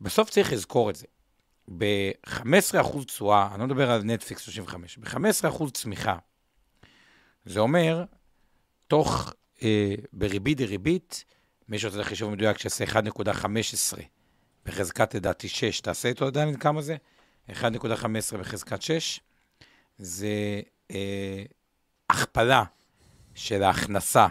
בסוף צריך לזכור את זה. ב-15% תשואה, אני לא מדבר על נטפליקס 35, ב-15% צמיחה, זה אומר, תוך, אה, בריבית דריבית, מי שרוצה את החישוב המדויק שיעשה 1.15 בחזקת לדעתי 6, תעשה איתו עדיין כמה זה? 1.15 בחזקת 6, זה אה, הכפלה של ההכנסה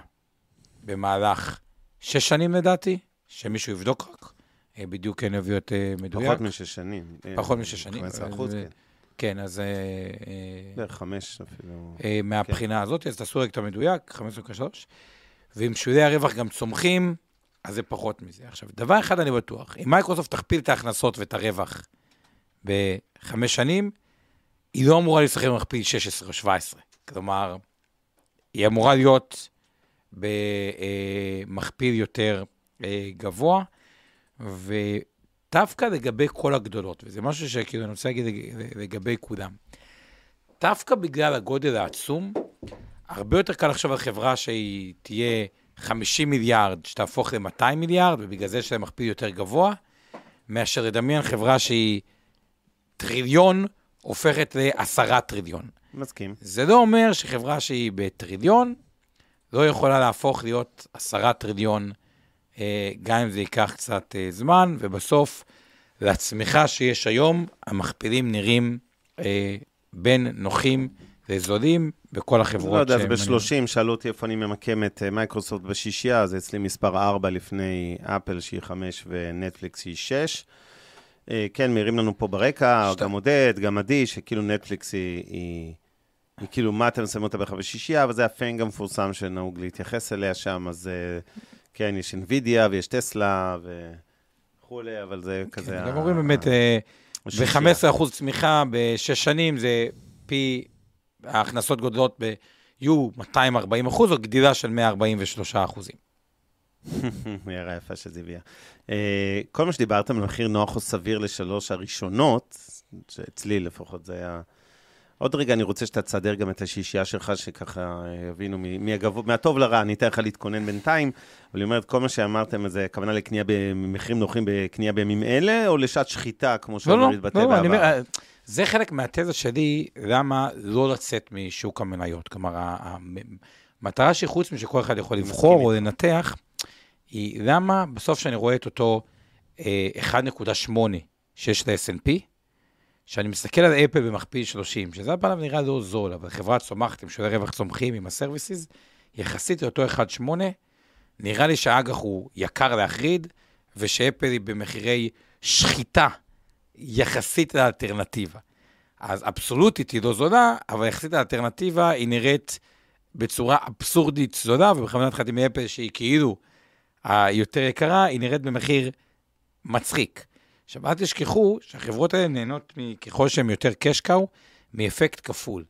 במהלך 6 שנים לדעתי, שמישהו יבדוק רק, אה, בדיוק אין הביא את אה, מדויק. פחות משש שנים. פחות משש שנים. 15 אחוז, אה, כן. כן, אז אה, אה, בערך חמש אפילו. אה, מהבחינה הזאת, אז תעשו רגע את המדויק, 15.3, ואם שולי הרווח גם צומחים, אז זה פחות מזה. עכשיו, דבר אחד אני בטוח, אם מייקרוסופט תכפיל את ההכנסות ואת הרווח בחמש שנים, היא לא אמורה להסתכל במכפיל 16 או 17. כלומר, היא אמורה להיות במכפיל יותר אה, גבוה, ודווקא לגבי כל הגדולות, וזה משהו שכאילו אני רוצה להגיד לג- לגבי כולם, דווקא בגלל הגודל העצום, הרבה יותר קל לחשוב על חברה שהיא תהיה 50 מיליארד, שתהפוך ל-200 מיליארד, ובגלל זה יש להם מכפיל יותר גבוה, מאשר לדמיין חברה שהיא טריליון, הופכת לעשרה טריליון. מסכים. זה לא אומר שחברה שהיא בטריליון, לא יכולה להפוך להיות עשרה טריליון, אה, גם אם זה ייקח קצת אה, זמן, ובסוף, לצמיחה שיש היום, המכפילים נראים אה, בין נוחים לזולים בכל לא החברות יודע, אז שהם- ב-30 שאלו אותי איפה אני ממקם את אה, מייקרוסופט בשישייה, אז אצלי מספר 4 לפני אפל שהיא 5 ונטפליקס שהיא 6. כן, מעירים לנו פה ברקע, שתי- גם עודד, גם עדי, שכאילו נטפליקס היא, היא, היא כאילו, מה אתם שמים אותה בכלל בשישייה, אבל זה ה FANG המפורסם שנהוג להתייחס אליה שם, אז אה, כן, יש אינווידיה ויש טסלה וכולי, אבל זה כזה... כן, גם ה- אומרים באמת, אה, השישייה. ב-15% צמיחה בשש שנים, זה פי, ההכנסות גודלות ב... יהיו 240 אחוז, או גדילה של 143 אחוזים. הערה יפה שזה הביאה. אה, כל מה שדיברתם על מחיר נוח או סביר לשלוש הראשונות, שאצלי לפחות זה היה... עוד רגע אני רוצה שאתה תסדר גם את השישייה שלך, שככה אה, יבינו מהגבוה, מהטוב לרע, אני אתן לך להתכונן בינתיים, אבל היא אומרת, כל מה שאמרתם, זה הכוונה לקנייה במחירים נוחים בקנייה בימים אלה, או לשעת שחיטה, כמו לא, לא, להתבטא לא, אני בעבר? אומר, אה, זה חלק מהתזה שלי, למה לא לצאת משוק המניות. כלומר, המטרה שהיא חוץ משכל אחד יכול לבחור או לנתח, היא למה בסוף שאני רואה את אותו אה, 1.8 שיש ל-S&P, שאני מסתכל על אפל במכפיל 30, שזה על פניו נראה לא זול, אבל חברה צומחת עם שולי רווח צומחים, עם הסרוויסיס, יחסית לאותו 1.8, נראה לי שהאג"ח הוא יקר להחריד, ושאפל היא במחירי שחיטה יחסית לאלטרנטיבה. אז אבסולוטית היא לא זולה, אבל יחסית האלטרנטיבה היא נראית בצורה אבסורדית זולה, ובכוונה התחלתי מאפל שהיא כאילו היותר יקרה, היא נראית במחיר מצחיק. עכשיו, אל תשכחו שהחברות האלה נהנות, ככל שהן יותר קשקאו, מאפקט כפול.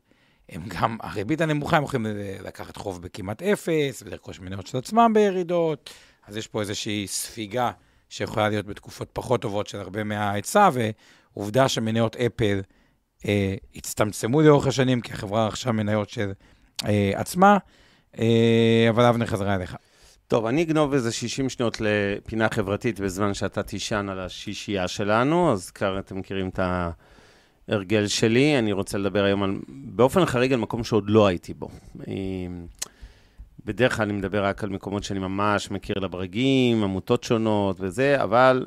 הם גם, הריבית הנמוכה, הם יכולים לקחת חוב בכמעט אפס, ולרכוש מניות של עצמם בירידות, אז יש פה איזושהי ספיגה שיכולה להיות בתקופות פחות טובות של הרבה מההיצע, ועובדה שמניות אפל אה, הצטמצמו לאורך השנים, כי החברה רכשה מניות של אה, עצמה, אה, אבל אבנר חזרה אליך. טוב, אני אגנוב איזה 60 שניות לפינה חברתית בזמן שאתה תישן על השישייה שלנו, אז כאן אתם מכירים את ההרגל שלי. אני רוצה לדבר היום על, באופן חריג על מקום שעוד לא הייתי בו. בדרך כלל אני מדבר רק על מקומות שאני ממש מכיר לברגים, עמותות שונות וזה, אבל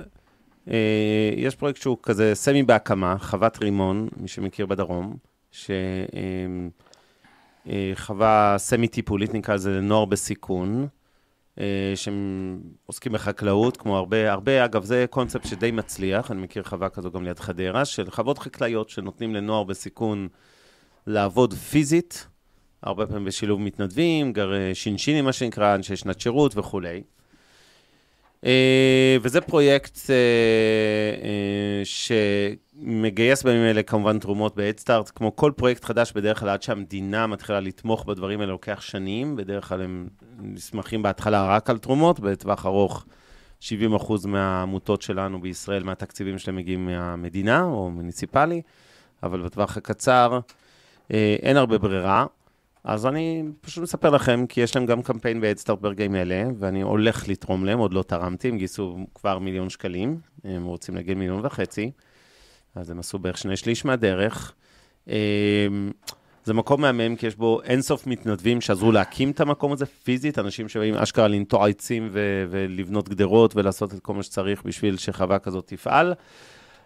אה, יש פרויקט שהוא כזה סמי בהקמה, חוות רימון, מי שמכיר בדרום, שחווה אה, סמי טיפולית, נקרא לזה לנוער בסיכון. אה, שהם עוסקים בחקלאות, כמו הרבה, הרבה, אגב, זה קונספט שדי מצליח, אני מכיר חווה כזו גם ליד חדרה, של חוות חקלאיות שנותנים לנוער בסיכון לעבוד פיזית, הרבה פעמים בשילוב מתנדבים, גר שינשינים, מה שנקרא, אנשי שנת שירות וכולי. אה, וזה פרויקט אה, אה, שמגייס בימים אלה כמובן תרומות ב-Headstart. כמו כל פרויקט חדש, בדרך כלל עד שהמדינה מתחילה לתמוך בדברים האלה לוקח שנים. בדרך כלל הם נסמכים בהתחלה רק על תרומות, בטווח ארוך 70% מהעמותות שלנו בישראל, מהתקציבים שלהם מגיעים מהמדינה או מוניציפלי, אבל בטווח הקצר אין הרבה ברירה. אז אני פשוט מספר לכם, כי יש להם גם קמפיין בהדסטארט ברגעים אלה, ואני הולך לתרום להם, עוד לא תרמתי, הם גייסו כבר מיליון שקלים, הם רוצים להגיע מיליון וחצי, אז הם עשו בערך שני שליש מהדרך. אמ, זה מקום מהמם, כי יש בו אינסוף מתנדבים שעזרו להקים את המקום הזה פיזית, אנשים שבאים אשכרה לנטוע עצים ו- ולבנות גדרות ולעשות את כל מה שצריך בשביל שחווה כזאת תפעל.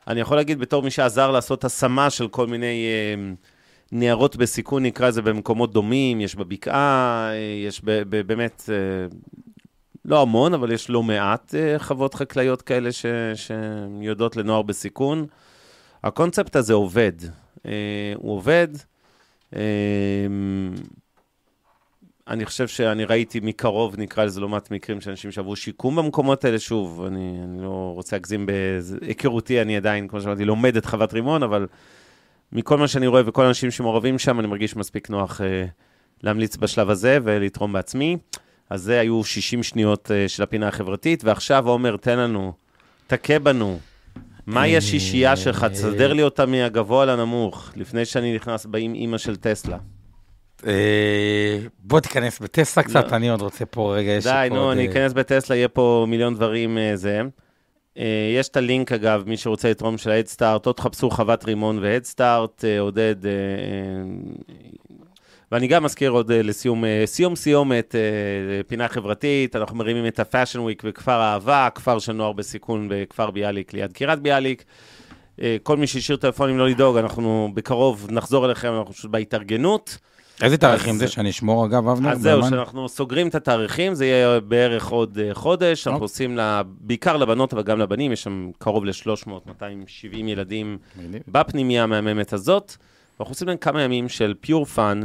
אני יכול להגיד, בתור מי שעזר לעשות השמה של כל מיני... Uh, ניירות בסיכון, נקרא לזה, במקומות דומים, יש בבקעה, יש ב, ב, באמת, אה, לא המון, אבל יש לא מעט אה, חוות חקלאיות כאלה ש, שיודעות לנוער בסיכון. הקונספט הזה עובד. אה, הוא עובד. אני חושב שאני ראיתי מקרוב, נקרא לזה לא מעט מקרים של אנשים שעברו שיקום במקומות האלה. שוב, אני, אני לא רוצה להגזים בהיכרותי, אני עדיין, כמו שאמרתי, לומד את חוות רימון, אבל מכל מה שאני רואה וכל האנשים שמעורבים שם, אני מרגיש מספיק נוח אה, להמליץ בשלב הזה ולתרום בעצמי. אז זה היו 60 שניות אה, של הפינה החברתית, ועכשיו עומר, תן לנו, תכה בנו. מהי השישייה שלך? תסדר לי אותה מהגבוה לנמוך, לפני שאני נכנס באים אימא של טסלה. אה, בוא תיכנס בטסלה קצת, לא. אני עוד רוצה פה רגע, יש פה... די, נו, אני אכנס בטסלה, יהיה פה מיליון דברים זה. אה, יש את הלינק, אגב, מי שרוצה לתרום של ההדסטארט, או תחפשו חוות רימון והדסטארט, אה, עודד. אה, ואני גם מזכיר עוד לסיום, סיום סיומת, פינה חברתית, אנחנו מרימים את ה-Fashion Week בכפר אהבה, כפר של נוער בסיכון בכפר ביאליק ליד קירת ביאליק. כל מי שהשאיר טלפונים לא לדאוג, אנחנו בקרוב נחזור אליכם, אנחנו פשוט בהתארגנות. איזה תאריכים זה שאני אשמור, אגב, אבנר? אז זהו, שאנחנו סוגרים את התאריכים, זה יהיה בערך עוד אה, חודש. אנחנו אוקיי. עושים בעיקר לבנות, אבל גם לבנים, יש שם קרוב ל-300, 270 ילדים בפנימייה המהממת הזאת. ואנחנו עושים להם כמה ימים של pure fun,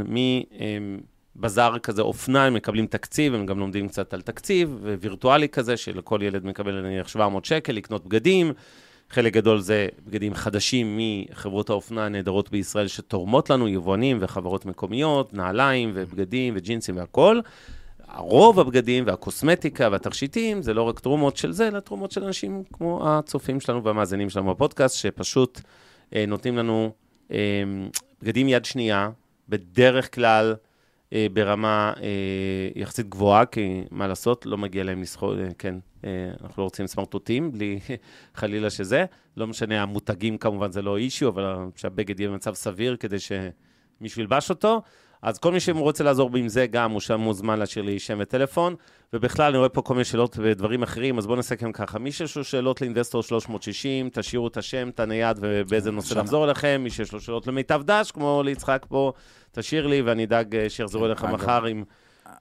מבזאר כזה אופנה, הם מקבלים תקציב, הם גם לומדים קצת על תקציב, ווירטואלי כזה, שלכל ילד מקבל נניח 700 שקל לקנות בגדים. חלק גדול זה בגדים חדשים מחברות האופנה הנהדרות בישראל שתורמות לנו, יבואנים וחברות מקומיות, נעליים ובגדים וג'ינסים והכול. רוב הבגדים והקוסמטיקה והתכשיטים זה לא רק תרומות של זה, אלא תרומות של אנשים כמו הצופים שלנו והמאזינים שלנו בפודקאסט, שפשוט אה, נותנים לנו אה, בגדים יד שנייה, בדרך כלל אה, ברמה אה, יחסית גבוהה, כי מה לעשות, לא מגיע להם לסחור, אה, כן, אה, אנחנו לא רוצים סמרטוטים, בלי חלילה שזה. לא משנה, המותגים כמובן זה לא אישיו, אבל שהבגד יהיה במצב סביר כדי שמישהו ילבש אותו. אז כל מי שרוצה לעזור בי עם זה, גם הוא שם מוזמן להשאיר לי שם וטלפון. ובכלל, אני רואה פה כל מיני שאלות ודברים אחרים, אז בואו נסכם ככה. מי שיש לו שאלות לאינבסטור 360, תשאירו את השם, את הנייד ובאיזה נושא לחזור אליכם. מי שיש לו שאלות למיטב דש, כמו ליצחק פה, תשאיר לי, ואני אדאג אה, שיחזרו אליך מחר עם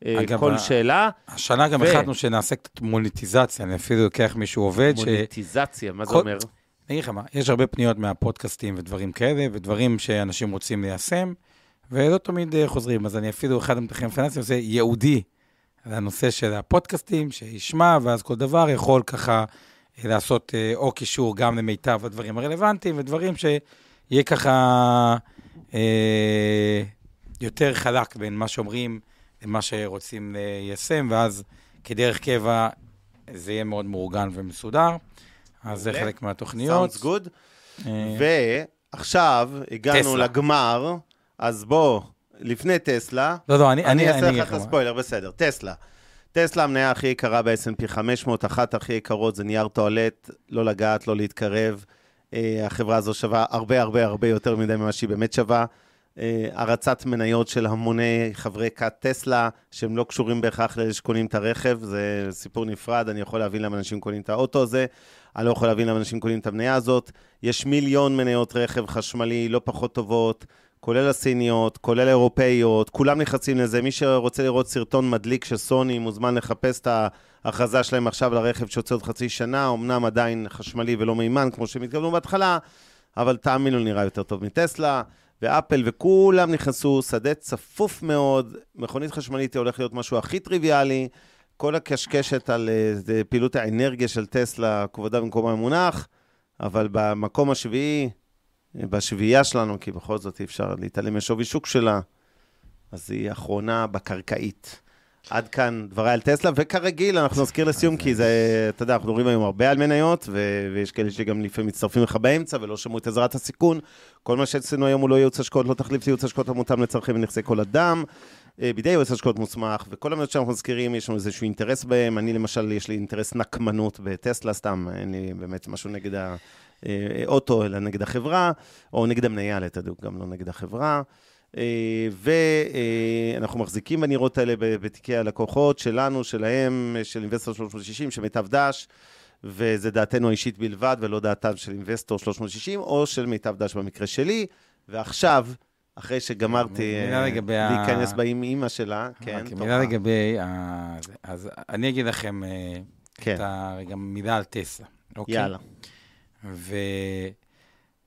אה, אגב, כל שאלה. השנה גם ו... החלטנו שנעשה קצת מוניטיזציה, אני אפילו לוקח מישהו עובד. מוניטיזציה, ש... מה זה כל... אומר? אני אגיד לך מה, יש הרבה פניות מהפודקאסטים ודברים כאלה, ודברים שאנשים רוצים ליישם, ולא תמיד אה, חוזרים. אז אני אפילו, אחד המתחים הפיננסיים עושה ייעודי לנושא של הפודקאסטים, שישמע, ואז כל דבר יכול ככה אה, לעשות אה, או קישור גם למיטב הדברים הרלוונטיים, ודברים שיהיה ככה אה, יותר חלק בין מה שאומרים למה שרוצים ליישם, ואז כדרך קבע זה יהיה מאוד מאורגן ומסודר. אז זה. חלק מהתוכניות. Sounds good. אה, ועכשיו הגענו. לגמר, אז בוא, לפני טסלה, לא, לא, אני... אני אעשה אגיד לך את. הספוילר, בסדר. טסלה. טסלה המניה הכי יקרה ב-S&P 500, אחת הכי יקרות זה נייר טואלט, לא לגעת, לא להתקרב. אה, החברה הזו שווה הרבה הרבה הרבה יותר מדי ממה שהיא באמת שווה. אה, הרצת מניות של המוני חברי כת טסלה, שהם לא קשורים בהכרח לאלה שקונים את הרכב, זה סיפור נפרד, אני יכול להבין למה אנשים קונים את האוטו הזה, אני לא יכול להבין למה אנשים קונים את המניה הזאת. יש מיליון מניות רכב חשמלי לא פחות טובות, כולל הסיניות, כולל האירופאיות, כולם נכנסים לזה. מי שרוצה לראות סרטון מדליק של סוני, מוזמן לחפש את ההכרזה שלהם עכשיו לרכב שיוצא עוד חצי שנה, אמנם עדיין חשמלי ולא מימן, כמו שהם התכוונו בהתחלה, אבל תאמינו, נראה יותר טוב מטסלה. ואפל וכולם נכנסו, שדה צפוף מאוד, מכונית חשמלית היא הולך להיות משהו הכי טריוויאלי, כל הקשקשת על אה, פעילות האנרגיה של טסלה, כבודה במקומה המונח, אבל במקום השביעי, בשביעייה שלנו, כי בכל זאת אי אפשר להתעלם משווי שוק שלה, אז היא אחרונה בקרקעית. עד כאן דבריי על טסלה, וכרגיל, אנחנו נזכיר לסיום, כי זה, אתה יודע, אנחנו מדברים היום הרבה על מניות, ו- ויש כאלה שגם לפעמים מצטרפים לך באמצע ולא שמעו את עזרת הסיכון. כל מה שעשינו היום הוא לא ייעוץ השקעות, לא תחליף לייעוץ השקעות המותאם לצרכי ונכסי כל אדם. אה, בידי יועץ השקעות מוסמך, וכל המניות שאנחנו מזכירים, יש לנו איזשהו אינטרס בהם. אני למשל, יש לי אינטרס נקמנות בטסלה, סתם, אין לי באמת משהו נגד האוטו, אלא נגד החברה, או נגד המניה, לתדוק, גם לא נגד החברה. ואנחנו מחזיקים בנראות האלה בתיקי הלקוחות שלנו, שלהם, של אינבסטור 360, של מיטב דש, וזה דעתנו האישית בלבד, ולא דעתם של אינבסטור 360, או של מיטב דש במקרה שלי. ועכשיו, אחרי שגמרתי אה, ה- להיכנס בה עם אימא שלה, כן, אוקיי, תורך. מילה לגבי... ה-. אז אני אגיד לכם אה, כן, את ה... גם מילה על טסלה. אוקיי? יאללה. ו...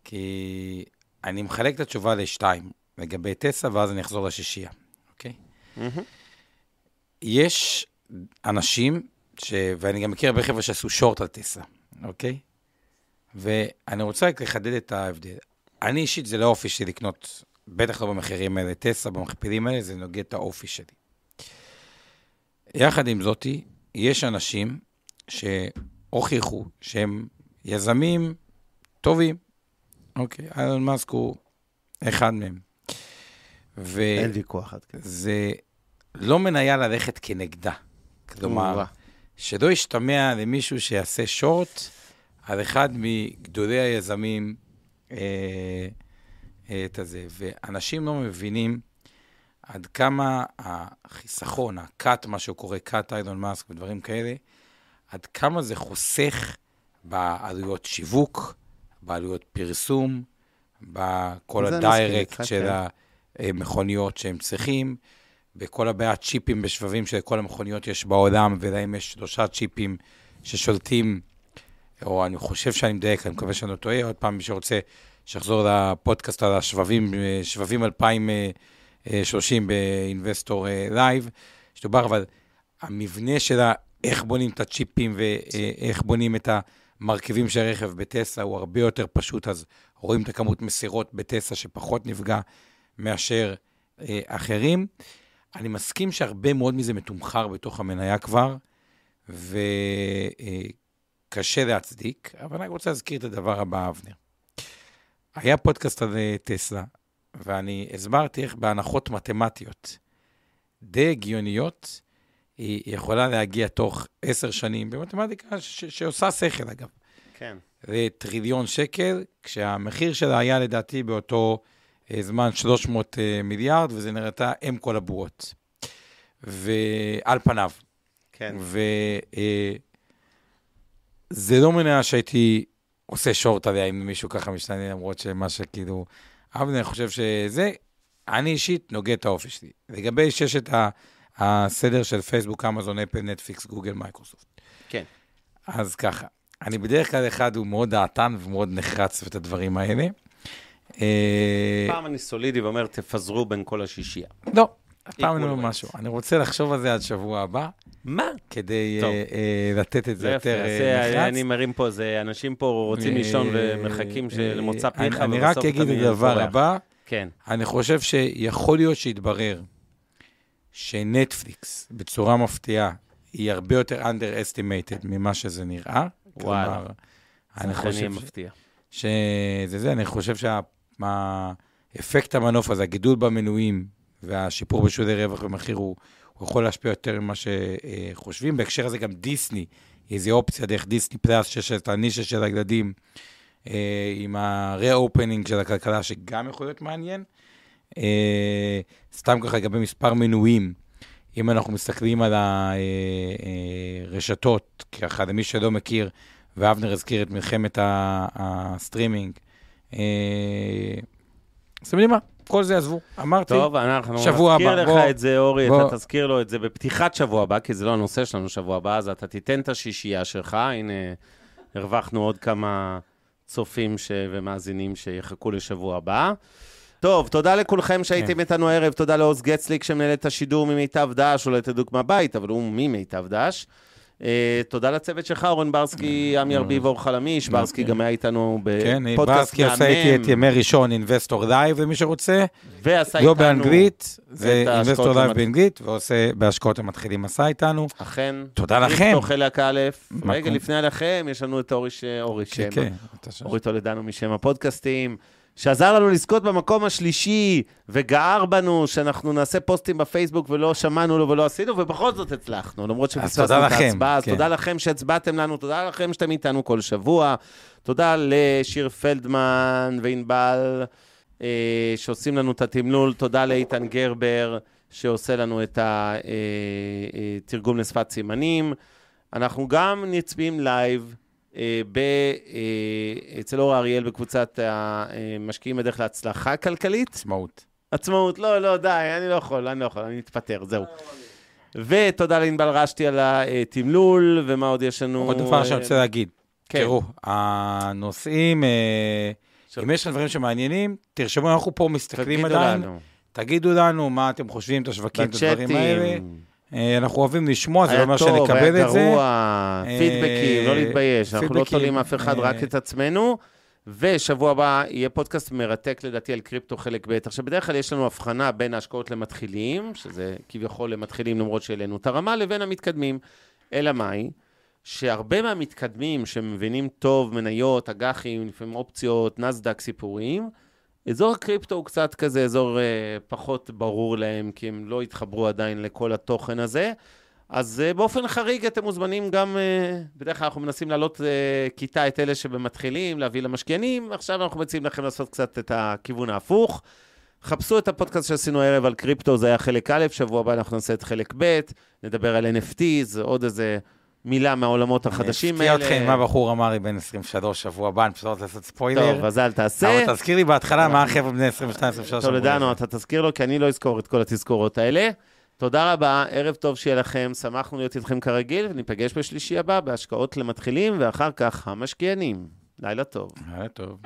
כי אני מחלק את התשובה לשתיים, לגבי טסלה, ואז אני אחזור לשישייה, אוקיי? מהמם. יש אנשים, ש... ואני גם מכיר הרבה חבר'ה שעשו שורט על טסלה, אוקיי? ואני רוצה רק לחדד את ההבדל. אני אישית, זה לא האופי שלי לקנות, בטח לא במחירים האלה, טסלה, במכפילים האלה, זה נוגד את האופי שלי. יחד עם זאתי, יש אנשים שהוכיחו שהם יזמים טובים, אוקיי? אילון מאסק הוא אחד מהם. ו... אין ויכוח עד כדי. זה לא מניה ללכת כנגדה. כלומר. שלא ישתמע למישהו שיעשה שורט על אחד מגדולי היזמים אה, אה, את הזה. ואנשים לא מבינים עד כמה החיסכון, ה-cut, מה שהוא קורא cut אילון מאסק ודברים כאלה, עד כמה זה חוסך בעלויות שיווק, בעלויות פרסום, בכל הדיירקט של כן. המכוניות שהם צריכים, בכל הבעיית צ'יפים בשבבים שלכל המכוניות יש בעולם, ולהם יש שלושה צ'יפים ששולטים, או אני חושב שאני מדייק, אני מקווה שאני לא טועה, עוד פעם, מי שרוצה, שיחזור לפודקאסט על השבבים, אה, שבבים 2030 באינבסטור לייב, שדובר, אבל המבנה שלה, איך בונים את הצ'יפים ואיך בונים את המרכיבים של הרכב בטסלה, הוא הרבה יותר פשוט, אז רואים את הכמות מסירות בטסלה שפחות נפגע מאשר אה, אחרים. אני מסכים שהרבה מאוד מזה מתומחר בתוך המניה כבר, וקשה להצדיק, אבל אני רוצה להזכיר את הדבר הבא, אבנר. היה פודקאסט על אה, טסלה, ואני הסברתי איך בהנחות מתמטיות די הגיוניות, היא יכולה להגיע תוך עשר שנים, במתמטיקה ש- שעושה שכל, אגב. כן. לטריליון שקל, כשהמחיר שלה היה לדעתי באותו אה, זמן 300 אה, מיליארד, וזה נראתה אם כל הבועות. ועל פניו. כן. וזה לא מניה שהייתי עושה שורט עליה אם מישהו ככה משתנה, למרות שמה שכאילו... אבל אני חושב שזה, אני אישית נוגד את האופי שלי. לגבי ששת ה- הסדר של פייסבוק, אמזון, אפל, נטפליקס, גוגל, מייקרוסופט. כן. אז ככה, אני בדרך כלל אחד, הוא מאוד דעתן ומאוד נחרץ את הדברים האלה. אה, פעם אני סולידי ואומר, תפזרו בין כל השישייה. לא, הפעם אני אומר. משהו. אני רוצה לחשוב על זה עד שבוע הבא, מה? כדי. אה, אה, לתת את זה יותר נחרץ. אני מרים פה, זה אנשים פה רוצים לישון ומחכים למוצא פיך, אני רק אגיד את הדבר. הבא, כן. אני חושב שיכול להיות שיתברר שנטפליקס, בצורה מפתיעה, היא הרבה יותר underestimated ממה שזה נראה. וואלה. כלומר, זה מפתיע. שזה זה, אני חושב שהאפקט המנוף הזה, הגידול במנויים והשיפור בשולי רווח ומחיר, הוא, הוא יכול להשפיע יותר ממה שחושבים. בהקשר הזה גם דיסני, איזו אופציה דרך דיסני פלאס, שיש את הנישה של הילדים, אה, עם ה-re-opening של הכלכלה, שגם יכול להיות מעניין. אה, סתם ככה לגבי מספר מנויים, אם אנחנו מסתכלים על הרשתות, ככה למי שלא מכיר, ואבנר הזכיר את מלחמת הסטרימינג. אה, אתם יודעים מה? כל זה עזבו, אמרתי. טוב, אנחנו נזכיר הבא, לך בוא. את זה, אורי, בוא. אתה תזכיר לו את זה בפתיחת שבוע הבא, כי זה לא הנושא שלנו שבוע הבא, אז אתה תיתן את השישייה שלך. הנה, הרווחנו עוד כמה צופים ש... ומאזינים שיחכו לשבוע הבא. טוב, תודה לכולכם שהייתם כן. איתנו הערב, תודה לעוז גצליק שמנהל את השידור ממיטב דש, אולי תדוק מהבית, אבל הוא ממיטב דש. אה, תודה לצוות שלך, אורן ברסקי, עמי ארביב, אור חלמיש, ברסקי גם היה איתנו כן, בפודקאסט ברסקי עושה איתי את מהמם, ימי ראשון, אינבסטור לייב, למי שרוצה. ועשה לא איתנו, באנגלית, זה אינבסטור לייב. באנגלית, ועושה בהשקעות למתחילים עשה איתנו. אכן. תודה לכם. קריפטו חלק א'. רגע לפני עליכם, יש לנו את אורי. אורי כן, שם. אורי טולדנו משם הפודקאסטים, שעזר לנו לזכות במקום השלישי, וגער בנו שאנחנו נעשה פוסטים בפייסבוק ולא שמענו לו ולא עשינו, ובכל זאת הצלחנו, למרות שפספסנו את ההצבעה. אז כן. תודה לכם שהצבעתם לנו, תודה לכם שאתם איתנו כל שבוע. תודה לשיר פלדמן וענבל, אה, שעושים לנו את התמלול. תודה לאיתן גרבר, שעושה לנו את התרגום לשפת סימנים. אנחנו גם נצפים לייב אה, ב, אה, אצל אור אריאל בקבוצת המשקיעים בדרך להצלחה כלכלית. עצמאות. עצמאות, לא, לא, די, אני לא יכול, אני לא יכול, אני מתפטר, זהו. ותודה לענבל רשתי על התמלול, ומה עוד יש לנו? עוד דבר שאני אה, רוצה להגיד. כן. תראו, הנושאים, אה, עכשיו- אם יש לכם דברים שמעניינים, תרשמו, אנחנו פה מסתכלים תגידו עדיין. לנו, תגידו לנו מה אתם חושבים, את השווקים, את הדברים האלה. אה, אנחנו אוהבים לשמוע, זה לא היה אומר טוב, שנקבל היה את זה. גרוע, פידבקים, לא אה, להתבייש, אנחנו לא תולים אף אחד, אה, רק את עצמנו. ושבוע הבא יהיה פודקאסט מרתק לדעתי על קריפטו חלק ב'. עכשיו, בדרך כלל יש לנו הבחנה בין ההשקעות למתחילים, שזה כביכול למתחילים למרות שהעלינו את הרמה, לבין המתקדמים. אלא מאי? שהרבה מהמתקדמים שמבינים טוב מניות, אג"חים, לפעמים אופציות, נסדק, סיפורים, אזור הקריפטו הוא קצת כזה אזור אה, פחות ברור להם, כי הם לא התחברו עדיין לכל התוכן הזה. אז אה, באופן חריג אתם מוזמנים גם, אה, בדרך כלל אנחנו מנסים להעלות אה, כיתה את אלה שבמתחילים, להביא למשקיענים, עכשיו אנחנו מציעים לכם לעשות קצת את הכיוון ההפוך. חפשו את הפודקאסט שעשינו הערב על קריפטו, זה היה חלק א', שבוע הבא אנחנו נעשה את חלק ב', נדבר על NFTs, עוד איזה מילה מהעולמות החדשים אני האלה. אפתיע אתכם מה בחור אמר לי בן 23 שבוע הבא, אני פשוט רוצה לעשות ספוילר. טוב, אז אל תעשה. אבל תזכיר לי בהתחלה מה החבר'ה בני 22, 23 אמרו טולדנו, לי. אתה תזכיר לו, כי אני לא אזכור את כל התזכורות האלה. תודה רבה, ערב טוב שיהיה לכם, שמחנו להיות איתכם כרגיל, וניפגש בשלישי הבא בהשקעות למתחילים, ואחר כך המשקיענים. לילה טוב. היה טוב.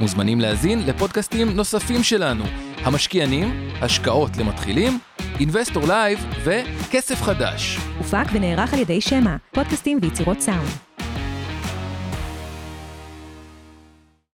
מוזמנים להאזין לפודקאסטים נוספים שלנו, המשקיענים, השקעות למתחילים, אינבסטור לייב וכסף חדש. הופק ונערך על ידי שמע, פודקאסטים ויצירות סאונד.